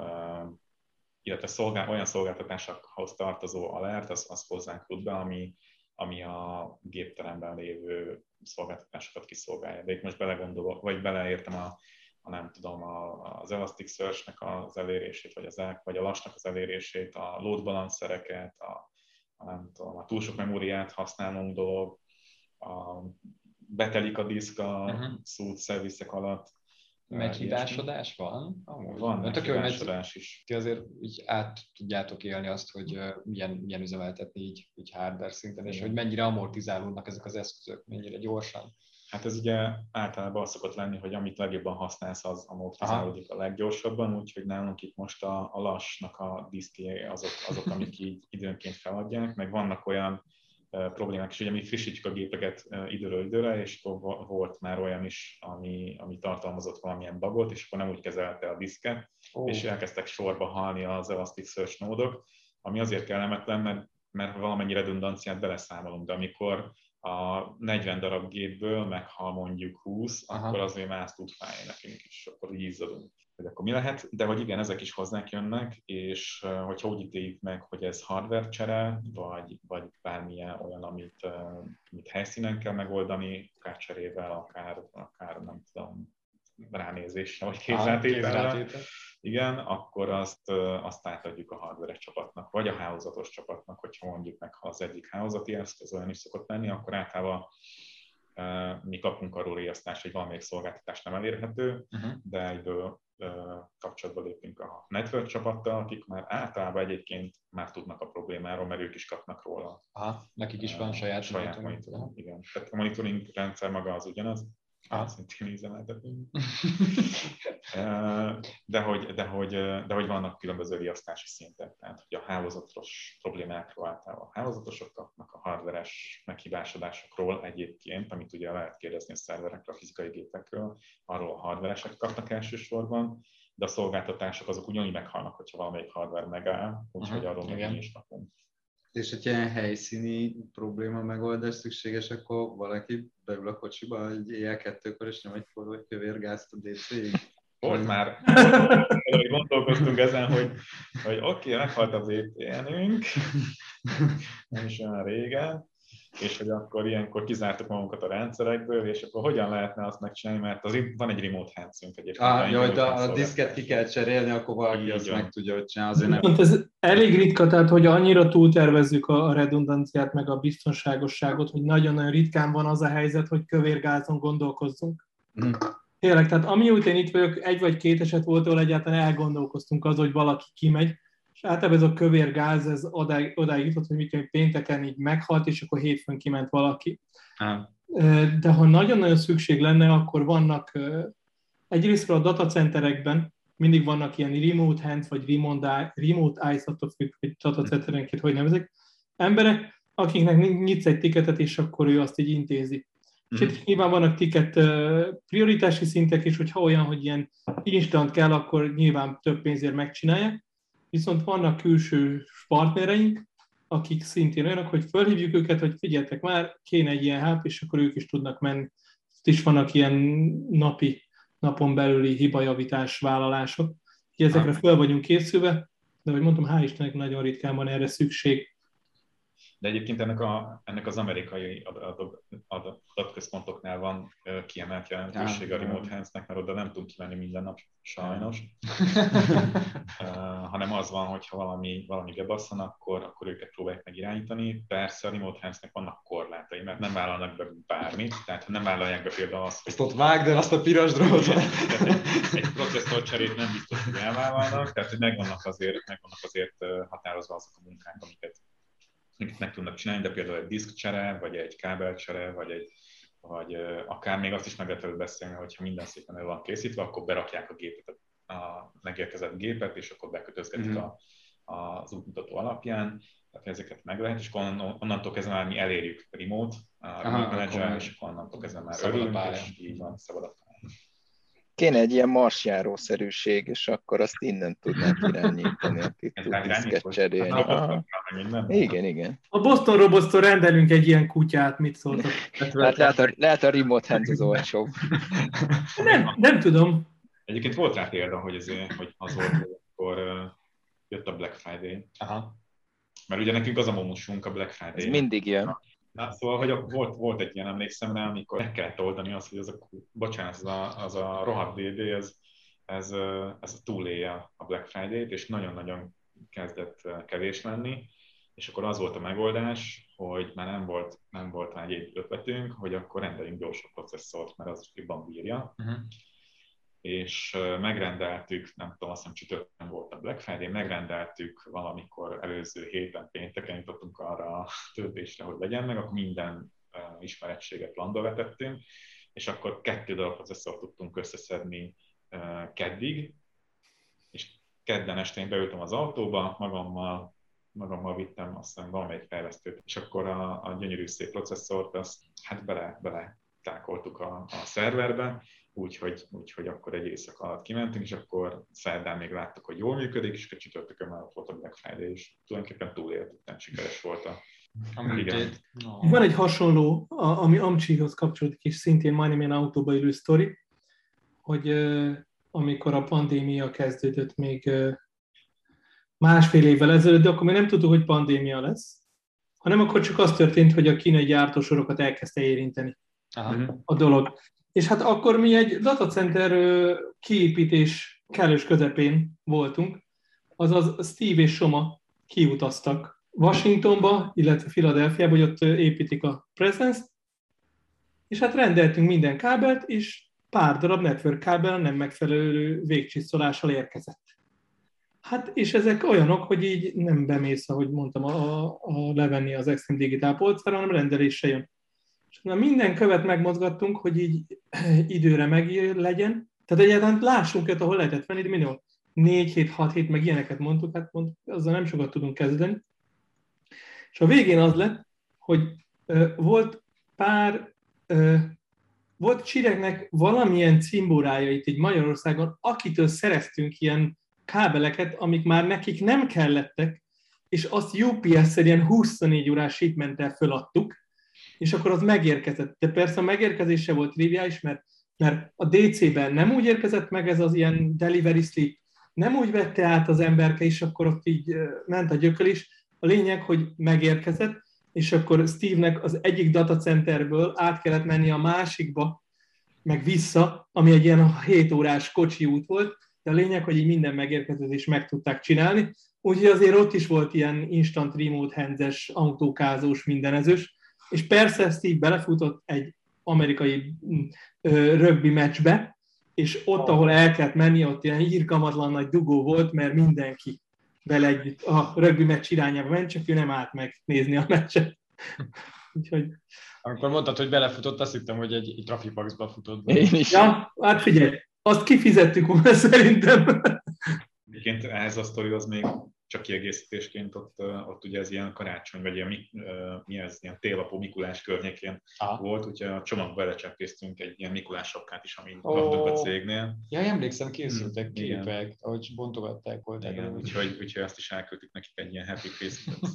illetve szolgál, olyan szolgáltatásokhoz tartozó alert, az, az hozzánk tud be, ami, ami a gépteremben lévő szolgáltatásokat kiszolgálja. De itt most belegondolok, vagy beleértem a, a nem tudom, a, az Elasticsearch-nek az elérését, vagy, az, vagy a lassnak az elérését, a load balancereket, a, a, nem tudom, a túl sok memóriát használunk dolog, a, betelik a diszk a uh-huh. szút szervizek alatt, Meghívásodás van? Amúgy. Van meghívásodás is. Ti azért így át tudjátok élni azt, hogy milyen, milyen üzemeltetni így, így hardware szinten, és hogy mennyire amortizálódnak ezek az eszközök, mennyire gyorsan. Hát ez ugye általában az szokott lenni, hogy amit legjobban használsz, az amortizálódik a leggyorsabban, úgyhogy nálunk itt most a, a lassnak a diszkjei azok, azok, amik így időnként feladják, meg vannak olyan problémák, és ugye mi frissítjük a gépeket időről időre, és akkor volt már olyan is, ami, ami tartalmazott valamilyen bagot, és akkor nem úgy kezelte a diszket, oh. és elkezdtek sorba halni az Elasticsearch nódok, ami azért kellemetlen, mert, mert valamennyi redundanciát beleszámolunk, de amikor a 40 darab gépből meghal mondjuk 20, Aha. akkor azért már ezt tud fájni nekünk is, akkor így izzadunk hogy akkor mi lehet, de hogy igen, ezek is hozzánk jönnek, és hogyha úgy ítéljük meg, hogy ez hardware csere, vagy, vagy bármilyen olyan, amit, amit helyszínen kell megoldani, akár cserével, akár, akár nem tudom, ránézésre, vagy kézrátételre, igen, akkor azt, azt átadjuk a hardware csapatnak, vagy a hálózatos csapatnak, hogyha mondjuk meg, ha az egyik hálózati eszköz olyan is szokott lenni, akkor általában mi kapunk arról riasztást, hogy valamelyik szolgáltatás nem elérhető, uh-huh. de egyből kapcsolatba lépünk a network csapattal, akik már általában egyébként már tudnak a problémáról, mert ők is kapnak róla. Aha, nekik is van saját, saját monitoring. Igen, tehát a monitoring rendszer maga az ugyanaz, Ah. Szintén üzemeltetünk. de, hogy, de, hogy, de hogy vannak különböző riasztási szintek, tehát hogy a hálózatos problémákról általában a hálózatosok kapnak, a hardveres meghibásodásokról egyébként, amit ugye lehet kérdezni a szerverekről, a fizikai gépekről, arról a hardveresek kapnak elsősorban, de a szolgáltatások azok ugyanúgy meghalnak, hogyha valamelyik hardware megáll, úgyhogy uh-huh. arról meg is kapunk. És hogyha ilyen helyszíni probléma megoldás szükséges, akkor valaki beül a kocsiba egy éjjel kettőkor, és nem egy forró kövér gázt a DC-ig. Volt már, gondolkoztunk ezen, hogy, hogy oké, okay, meghalt az VPN-ünk, nem is olyan régen, és hogy akkor ilyenkor kizártuk magunkat a rendszerekből, és akkor hogyan lehetne azt megcsinálni, mert az, van egy remote handszünk egyébként. Ah, jaj, de a diszket ki kell cserélni, akkor valaki azt meg tudja, hogy csinálni. Azért nem... ez elég ritka, tehát hogy annyira túltervezzük a redundanciát, meg a biztonságosságot, hogy nagyon-nagyon ritkán van az a helyzet, hogy kövérgázon gondolkozzunk. Mm. Tényleg, tehát amióta én itt vagyok, egy vagy két eset volt, ahol egyáltalán elgondolkoztunk az, hogy valaki kimegy, és általában ez a kövér gáz, ez odáig, odáig jutott, hogy mit pénteken így meghalt, és akkor hétfőn kiment valaki. Ah. De ha nagyon-nagyon szükség lenne, akkor vannak egyrészt a datacenterekben mindig vannak ilyen remote hands, vagy remote, remote eyes, attól függ, hogy datacenterenként hogy nevezek, emberek, akiknek nyitsz egy tiketet, és akkor ő azt így intézi. Mm. És itt nyilván vannak tiket prioritási szintek, és hogyha olyan, hogy ilyen instant kell, akkor nyilván több pénzért megcsinálják. Viszont vannak külső partnereink, akik szintén olyanok, hogy fölhívjuk őket, hogy figyeltek már, kéne egy ilyen hát, és akkor ők is tudnak menni. Itt is vannak ilyen napi, napon belüli hibajavítás vállalások. Ezekre föl vagyunk készülve, de ahogy mondtam, hál' Istennek nagyon ritkán van erre szükség. De egyébként ennek, a, ennek az amerikai adatközpontoknál van kiemelt jelentőség a remote hands-nek, mert oda nem tudunk kimenni minden nap, sajnos. hanem az van, hogy ha valami, valami bebasszan, akkor, akkor őket próbálják meg irányítani. Persze a remote hands-nek vannak korlátai, mert nem vállalnak be bármit, tehát nem vállalják be például azt, hogy... Azt ott vágd el azt a piros drótot! egy, egy processzor cserét nem biztos, hogy elvállalnak, tehát hogy megvannak azért, megvannak azért határozva azok a munkák, amiket amit meg tudnak csinálni, de például egy diszkcsere, vagy egy kábelcsere, vagy egy vagy akár még azt is meg lehet beszélni, hogyha minden szépen el van készítve, akkor berakják a gépet, a megérkezett gépet, és akkor bekötözgetik mm-hmm. a, az útmutató alapján, tehát ezeket meg lehet, és akkor onnantól kezdve már mi elérjük remote, a remote manager, és akkor onnantól kezdve már örülünk, és így van, szabad a Kéne egy ilyen marsjárószerűség, és akkor azt innen tudnánk irányítani, akik tud diszket cserélni. Igen, igen. A Boston Robots-tól rendelünk egy ilyen kutyát, mit szóltak? Hát lehet a, lehet a remote hands az olcsóbb. Nem, nem tudom. Egyébként volt rá példa, hogy, ez, hogy az volt, akkor jött a Black Friday. Aha. Mert ugye nekünk az a momusunk a Black Friday. Ez mindig jön. Na, szóval, hogy volt, volt egy ilyen emlékszem rá, amikor meg kellett oldani azt, hogy az a, bocsánat, az a, az a rohadt DD, ez, ez, ez túlélje a Black Friday-t, és nagyon-nagyon kezdett kevés lenni, és akkor az volt a megoldás, hogy már nem volt, nem volt egy ötletünk, hogy akkor rendeljünk gyorsabb processzort, mert az jobban bírja. Uh-huh és megrendeltük, nem tudom, azt hiszem csütörtökön volt a Black Friday, megrendeltük valamikor előző héten pénteken jutottunk arra a töltésre, hogy legyen meg, akkor minden ismerettséget landba vetettünk, és akkor kettő darab processzort tudtunk összeszedni keddig, és kedden este én beültem az autóba magammal, magammal vittem, aztán valamelyik fejlesztőt, és akkor a, a gyönyörű szép processzort, azt hát bele, bele a, a szerverbe, úgyhogy, úgyhogy akkor egy éjszaka alatt kimentünk, és akkor szerdán még láttuk, hogy jól működik, és a csütörtökön már ott volt a Black Friday, és tulajdonképpen túléltük, nem sikeres volt a, igen. No. Van egy hasonló, ami Amcsihoz kapcsolódik, és szintén majdnem ilyen autóba ülő sztori, hogy amikor a pandémia kezdődött még másfél évvel ezelőtt, de akkor még nem tudtuk, hogy pandémia lesz, hanem akkor csak az történt, hogy a kínai gyártósorokat elkezdte érinteni Aha. a dolog. És hát akkor mi egy datacenter kiépítés kellős közepén voltunk, azaz Steve és Soma kiutaztak Washingtonba, illetve Philadelphiába, hogy ott építik a presence és hát rendeltünk minden kábelt, és pár darab network kábel nem megfelelő végcsiszolással érkezett. Hát, és ezek olyanok, hogy így nem bemész, ahogy mondtam, a, a levenni az Extreme Digital polcára, hanem rendelésre jön. Na, minden követ megmozgattunk, hogy így időre meg legyen. Tehát egyáltalán lássunk őt, ahol lehetett venni, de mindenhol 4 hét, 6 hét, meg ilyeneket mondtuk, hát mondtuk, azzal nem sokat tudunk kezdeni. És a végén az lett, hogy ö, volt pár, ö, volt Csiregnek valamilyen cimbórája itt így Magyarországon, akitől szereztünk ilyen kábeleket, amik már nekik nem kellettek, és azt UPS-szer 24 órás shipmenttel föladtuk, és akkor az megérkezett. De persze a megérkezése volt triviális, mert, mert a DC-ben nem úgy érkezett meg ez az ilyen delivery slip, nem úgy vette át az emberke, és akkor ott így ment a gyököl is. A lényeg, hogy megérkezett, és akkor Steve-nek az egyik datacenterből át kellett menni a másikba, meg vissza, ami egy ilyen 7 órás kocsi út volt, de a lényeg, hogy így minden megérkezést is meg tudták csinálni, úgyhogy azért ott is volt ilyen instant remote hands autókázós, mindenezős, és persze Steve belefutott egy amerikai rögbi meccsbe, és ott, ahol el kellett menni, ott ilyen írkamatlan nagy dugó volt, mert mindenki bele együtt a rögbi meccs irányába ment, csak ő nem állt meg nézni a meccset. Úgyhogy... Amikor mondtad, hogy belefutott, azt hittem, hogy egy, egy trafipaxba futott be. Én is. Ja, hát figyelj, azt kifizettük volna szerintem. Egyébként ehhez a sztori az még csak kiegészítésként ott, ott ugye ez ilyen karácsony, vagy ilyen, mi, mi ez, ilyen télapó Mikulás környékén ah. volt, úgyhogy a csomagba belecsempésztünk egy ilyen Mikulás sapkát is, amit oh. kaptunk a cégnél. Ja, emlékszem, készültek hmm, képek, igen. ahogy bontogatták volt. Igen, úgyhogy, úgyhogy azt is elküldtük nekik egy ilyen Happy Christmas,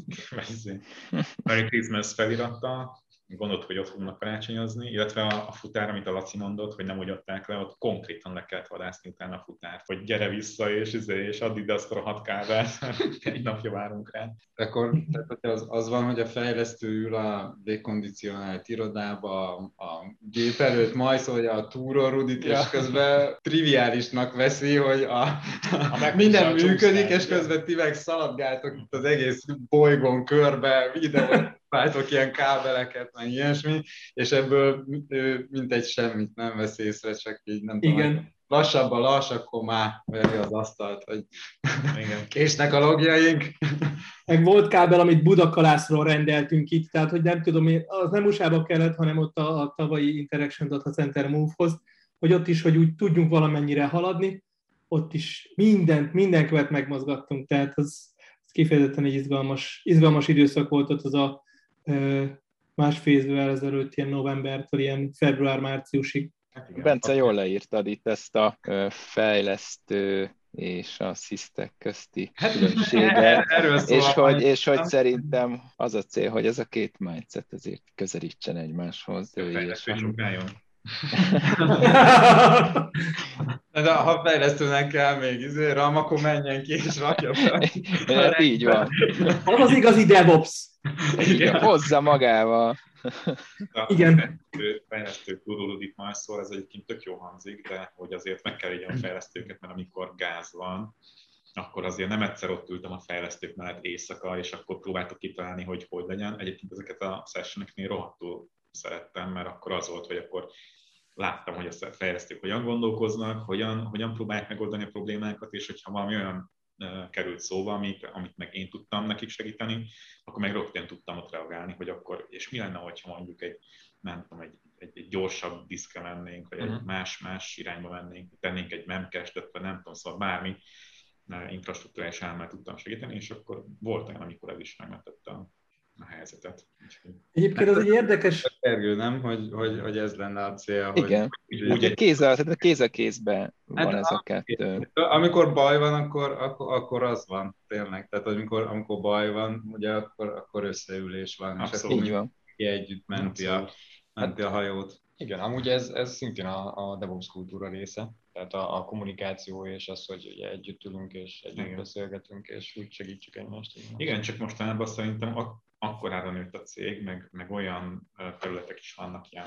Merry Christmas felirattal, gondolt, hogy ott fognak karácsonyozni, illetve a, a futár, amit a Laci mondott, hogy nem úgy adták le, ott konkrétan le kellett vadászni utána a futárt, hogy gyere vissza, és, izé, és add ide azt a rohadt kávát, egy napja várunk rá. Akkor tehát az, az van, hogy a fejlesztő ül a dekondicionált irodába, a gép előtt majszolja a túrorudit, ja. és közben triviálisnak veszi, hogy a, a minden működik, és közben ti meg szaladgáltok itt az egész bolygón körbe, videót váltok ilyen kábeleket, meg ilyesmi, és ebből mint egy semmit nem vesz észre, csak így nem Igen. tudom, lassabban lass, akkor már veri az asztalt, hogy Igen. késnek a logjaink. Meg volt kábel, amit Budakalászról rendeltünk itt, tehát hogy nem tudom, az nem usa kellett, hanem ott a, a tavalyi Interaction Data Center Move-hoz, hogy ott is, hogy úgy tudjunk valamennyire haladni, ott is mindent, minden követ megmozgattunk, tehát az, az kifejezetten egy izgalmas, izgalmas időszak volt ott az a másfél évvel ezelőtt, ilyen novembertől ilyen február-márciusig. Hát Bence, jól leírtad itt ezt a fejlesztő és a szisztek közti hát, különbséget, és, hogy, és hogy szerintem az a cél, hogy ez a két mindset azért közelítsen egymáshoz. Fejlesztő sokájon. De ha fejlesztőnek kell még izé, RAM, akkor menjen ki és rakja fel. Hát így van. Az az igazi DevOps. Igen, hozza magával. Igen. Fejlesztő guruludik már szól, ez egyébként tök jó hangzik, de hogy azért meg kell a fejlesztőket, mert amikor gáz van, akkor azért nem egyszer ott ültem a fejlesztők mellett éjszaka, és akkor próbáltuk kitalálni, hogy hogy legyen. Egyébként ezeket a sessioneknél rohadtul szerettem, mert akkor az volt, hogy akkor láttam, hogy a fejlesztők hogyan gondolkoznak, hogyan, hogyan próbálják megoldani a problémákat, és hogyha valami olyan került szóba, amit, amit meg én tudtam nekik segíteni, akkor meg rögtön tudtam ott reagálni, hogy akkor, és mi lenne, hogyha mondjuk egy, nem tudom, egy, egy, egy gyorsabb diszke mennénk, vagy uh-huh. egy más-más mhm. irányba mennénk, tennénk egy memcachet, vagy nem tudom, szóval bármi, infrastruktúrális elemmel tudtam segíteni, és akkor volt olyan, amikor ez is megmentette a, a helyzetet. Egyébként az egy érdekes... Ergő, nem? Hogy, hogy, hogy ez lenne a cél. Igen. Hogy, ugye kéz a, kéz a kézbe van hát, ez a kettő. Amikor baj van, akkor, akkor, akkor az van, tényleg. Tehát amikor, amikor baj van, ugye akkor, akkor összeülés van. Abszolút. És akkor Így van. együtt menti a, menti a hajót. Igen, amúgy ez, ez szintén a, a DevOps kultúra része, tehát a, a kommunikáció és az, hogy ugye együtt ülünk és együtt Igen. beszélgetünk, és úgy segítsük egymást. Igen, Igen csak mostanában szerintem akkorára nőtt a cég, meg, meg olyan területek is vannak ilyen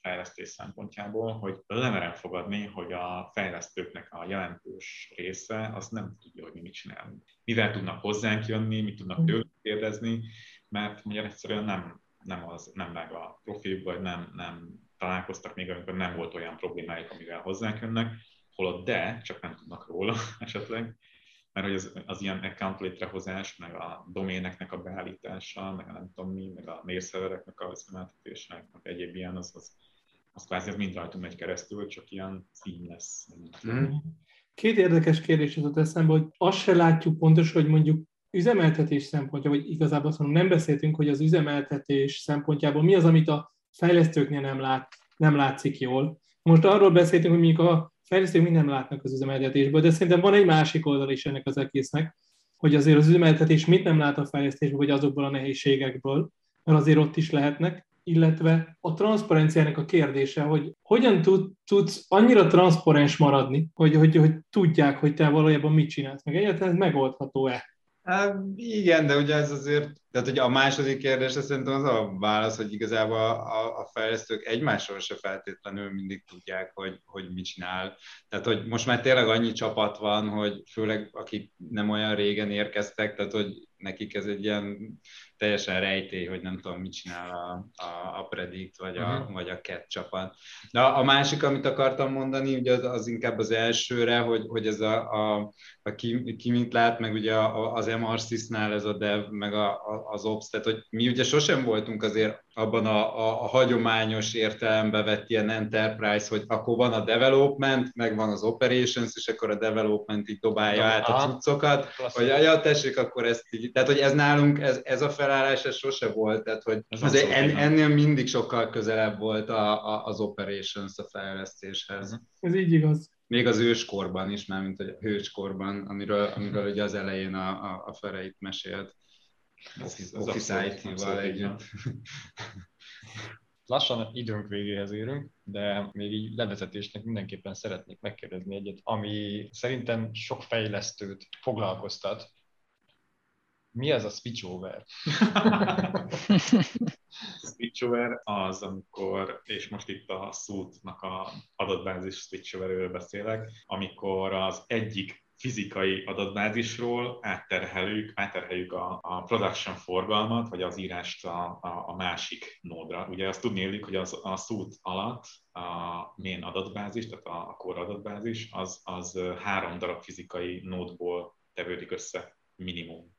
fejlesztés szempontjából, hogy lemerem fogadni, hogy a fejlesztőknek a jelentős része az nem tudja, hogy mi mit csinálunk. Mivel tudnak hozzánk jönni, mit tudnak tőlük kérdezni, mert ugye egyszerűen nem, nem, az, nem meg a profil, vagy nem, nem találkoztak még, amikor nem volt olyan problémájuk, amivel hozzánk jönnek, holott de, csak nem tudnak róla esetleg, mert hogy az, az ilyen account létrehozás, meg a doméneknek a beállítása, meg a nem tudom mi, meg a mailszervereknek a üzemeltetése, meg egyéb ilyen, az, az, az kvázi az mind rajtunk megy keresztül, csak ilyen lesz. Mm. Két érdekes kérdés jutott eszembe, hogy azt se látjuk pontos, hogy mondjuk üzemeltetés szempontja, vagy igazából azt mondom, nem beszéltünk, hogy az üzemeltetés szempontjából mi az, amit a fejlesztőknél nem, lát, nem látszik jól. Most arról beszéltünk, hogy mondjuk a fejlesztők nem látnak az üzemeltetésből, de szerintem van egy másik oldal is ennek az egésznek, hogy azért az üzemeltetés mit nem lát a fejlesztésből, vagy azokból a nehézségekből, mert azért ott is lehetnek, illetve a transzparenciának a kérdése, hogy hogyan tud, tudsz annyira transzparens maradni, hogy, hogy, hogy tudják, hogy te valójában mit csinálsz, meg egyáltalán ez megoldható-e? Hát, igen, de ugye ez azért, tehát ugye a második kérdés szerintem az a válasz, hogy igazából a, a fejlesztők egymásról se feltétlenül mindig tudják, hogy, hogy mit csinál. Tehát, hogy most már tényleg annyi csapat van, hogy főleg akik nem olyan régen érkeztek, tehát, hogy nekik ez egy ilyen teljesen rejtély, hogy nem tudom, mit csinál a, a, a Predict vagy a, uh-huh. vagy a Cat csapat. De a, a másik, amit akartam mondani, ugye az, az inkább az elsőre, hogy, hogy ez a, a, a ki, ki mit lát, meg ugye az MRSys-nál ez a dev, meg a, a, az ops, tehát hogy mi ugye sosem voltunk azért abban a, a, a hagyományos értelembe vett ilyen enterprise, hogy akkor van a development, meg van az operations, és akkor a development így dobálja át a cuccokat, hogy ja, tessék, akkor ezt így, tehát hogy ez nálunk, ez, ez a felállás, ez sose volt, tehát hogy ez az en, ennél mindig sokkal közelebb volt a, a, az operations a fejlesztéshez. Ez így igaz. Még az őskorban is, már mint a hőskorban, amiről, amiről ugye az elején a, a, a Fereit mesélt. Office, Office IT-val együtt. Lassan időnk végéhez érünk, de még így levezetésnek mindenképpen szeretnék megkérdezni egyet, ami szerintem sok fejlesztőt foglalkoztat. Mi az a switchover? switchover az, amikor, és most itt a szútnak a adatbázis switchoverről beszélek, amikor az egyik fizikai adatbázisról átterheljük, átterheljük a, a production forgalmat, vagy az írást a, a, a másik nódra. Ugye azt tudni élik, hogy az, a szút alatt a main adatbázis, tehát a, a core adatbázis, az, az három darab fizikai nódból tevődik össze minimum.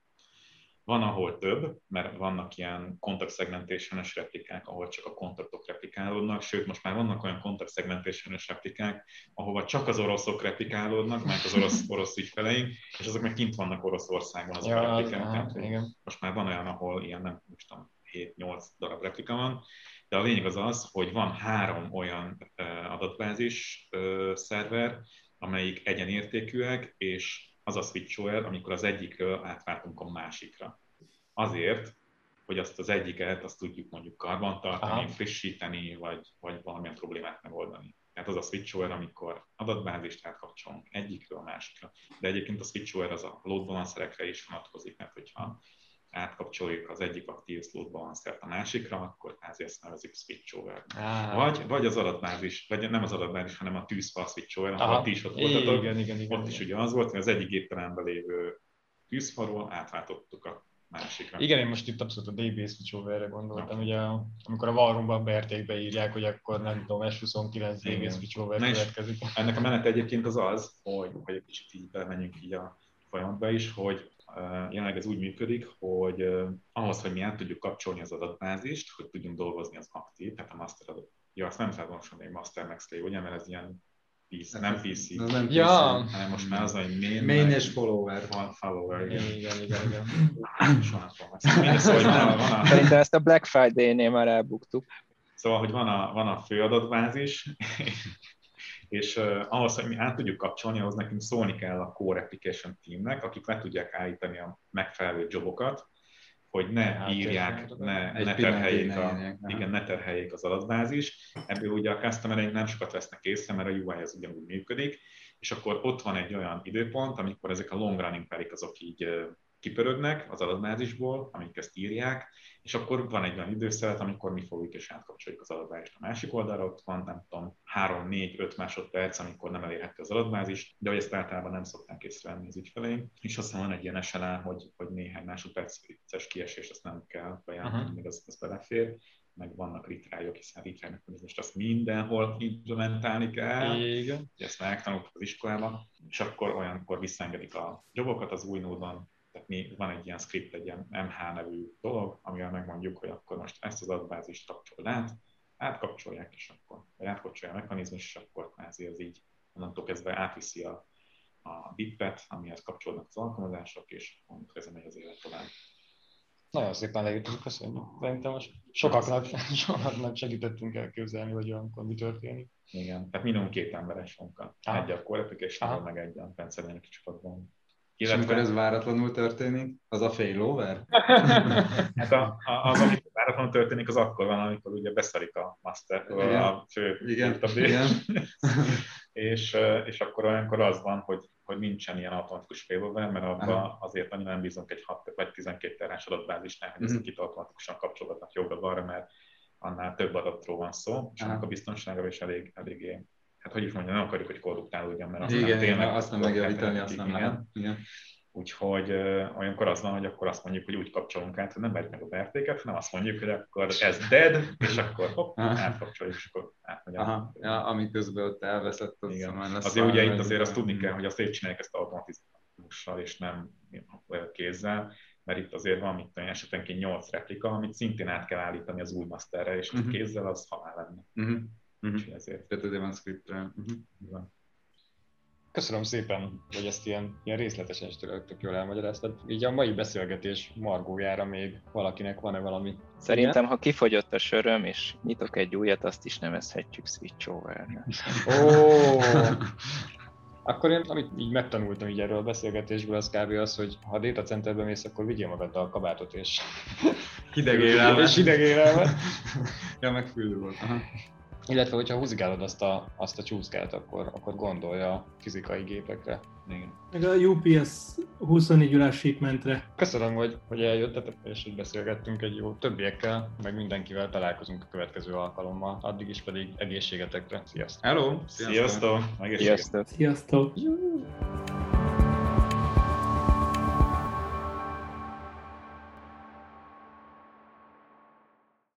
Van, ahol több, mert vannak ilyen contact segmentation replikák, ahol csak a kontaktok replikálódnak, sőt, most már vannak olyan contact segmentation replikák, ahova csak az oroszok replikálódnak, mert az orosz, orosz ügyfeleink, és azok meg kint vannak Oroszországban azok ja, a replikák. Hát, igen. Most már van olyan, ahol ilyen, nem most tudom, 7-8 darab replika van, de a lényeg az az, hogy van három olyan adatbázis szerver, amelyik egyenértékűek, és az a switchover, amikor az egyikről átváltunk a másikra. Azért, hogy azt az egyiket azt tudjuk mondjuk karbantartani, Aha. frissíteni, vagy, vagy valamilyen problémát megoldani. Tehát az a switchover, amikor adatbázist átkapcsolunk egyikről a másikra. De egyébként a switchover az a load balancerekre is vonatkozik, mert hogyha átkapcsoljuk az egyik aktív load balancert a másikra, akkor ezért ezt nevezik switchover. Ah. Vagy, vagy az adatbázis, vagy nem az adatbázis, hanem a tűzfal switchover, ahol ti is ott voltatok. Igen, igen, igen, ott is ugye az volt, hogy az egyik gépteremben lévő tűzfalról átváltottuk a másikra. Igen, én most itt abszolút a DB switchoverre gondoltam, no. ugye amikor a Warroomban beértékbe írják, hogy akkor nem tudom, S29 DB switchover következik. Ennek a menet egyébként az az, hogy, hogy egy kicsit így bemenjünk így a folyamatba is, hogy jelenleg ez úgy működik, hogy ahhoz, hogy mi át tudjuk kapcsolni az adatbázist, hogy tudjunk dolgozni az aktív, tehát a master adat. Ja, azt nem tudom hogy master max ugye, mert ez ilyen PC, nem PC, Ez nem Ja. PC. hanem most már az, hogy main, Main és follower. fol- follower, igen. Igen, igen, igen. Soha nem fogom ezt mondani. Szóval, van a, van Szerintem ezt a Black Friday-nél már elbuktuk. Szóval, hogy van a, van a fő adatbázis, és uh, ahhoz, hogy mi át tudjuk kapcsolni, ahhoz nekünk szólni kell a Core Application Teamnek, akik le tudják állítani a megfelelő jobokat, hogy ne Hát, írják, értem. ne, Egy ne terheljék, a, írják, igen, ne terheljék az adatbázis. Ebből ugye a customereink nem sokat vesznek észre, mert a UI az ugyanúgy működik, és akkor ott van egy olyan időpont, amikor ezek a long running perik azok így kipörögnek az adatbázisból, amik ezt írják, és akkor van egy olyan időszeret, amikor mi fogjuk és átkapcsoljuk az adatbázist a másik oldalra, ott van nem tudom, 3-4-5 másodperc, amikor nem elérhető az adatbázis, de hogy ezt általában nem szokták észrevenni az ügyfeleink, és aztán van egy ilyen SLA, hogy, hogy néhány másodperces kiesés, azt nem kell bejelenteni, Aha. még az, az belefér, meg vannak ritrályok, hiszen ritrály most azt mindenhol implementálni kell, Igen. ezt megtanultuk az iskolában, és akkor olyankor visszaengedik a jogokat az új nódon, mi, van egy ilyen script, egy ilyen MH nevű dolog, amivel megmondjuk, hogy akkor most ezt az adatbázist kapcsold át, átkapcsolják, és akkor, vagy átkapcsolja a mechanizmus, és akkor kvázi az így onnantól kezdve átviszi a, a bippet, amihez kapcsolódnak az alkalmazások, és onnantól kezdve megy az élet tovább. Nagyon szépen leírtuk, köszönjük. Szerintem most sokaknak, sokaknak segítettünk elképzelni, hogy olyankor mi történik. Igen, tehát minimum két emberes munka. Egy a application Aha. meg egy a Pennsylvania csapatban. És amikor ez váratlanul történik, az a failover? Hát a, a, az, ami váratlanul történik, az akkor van, amikor ugye beszarik a master, Igen. a fő Igen, igen. és, és akkor olyankor az van, hogy, hogy nincsen ilyen automatikus failover, mert abban azért annyira nem bízunk egy 6 vagy 12 terás adatbázisnál, hogy ezt Mhm. itt automatikusan kapcsolgatnak jobbra-balra, mert annál több adatról van szó, és Aha. annak a biztonsága is elég, eléggé, hát hogy is mondjam, nem akarjuk, hogy korruptálódjon, mert aztán Igen, tényleg azt nem megjavítani, azt nem lehet. Igen. Úgyhogy olyankor az van, hogy akkor azt mondjuk, hogy úgy kapcsolunk át, hogy nem vegyük meg a értéket, hanem azt mondjuk, hogy akkor ez dead, és akkor hopp, átkapcsoljuk, és akkor átmegy. Aha, ja, ami közben ott elveszett, az Igen. már lesz Azért ugye itt azért azt tudni kell, hogy azt így csinálják ezt automatizmussal, és nem kézzel, mert itt azért van mit tudom, esetenként 8 replika, amit szintén át kell állítani az új masterre, és uh Mhm. kézzel az halál lenne. Mhm. Ezért Tehát azért van scriptre. Van. Köszönöm szépen, hogy ezt ilyen, ilyen részletesen és tényleg tök jól elmagyaráztad. Így a mai beszélgetés margójára még valakinek van-e valami? Szerintem, ha kifogyott a söröm, és nyitok egy újat, azt is nevezhetjük switch over Ó! Akkor én, amit így megtanultam így erről a beszélgetésből, az kb. az, hogy ha a data centerbe mész, akkor vigyél magaddal a kabátot és, Hideg élelmet. és hideg élelmet. Ja, meg fül volt. Aha. Illetve, hogyha húzigálod azt a, azt a csúszkát, akkor, akkor gondolja a fizikai gépekre. Igen. Meg a UPS 24 órás shipmentre. Köszönöm, hogy, hogy eljöttetek, és hogy beszélgettünk egy jó többiekkel, meg mindenkivel találkozunk a következő alkalommal. Addig is pedig egészségetekre. Sziasztok! Hello! Sziasztok! Egészséget! Sziasztok! Sziasztok!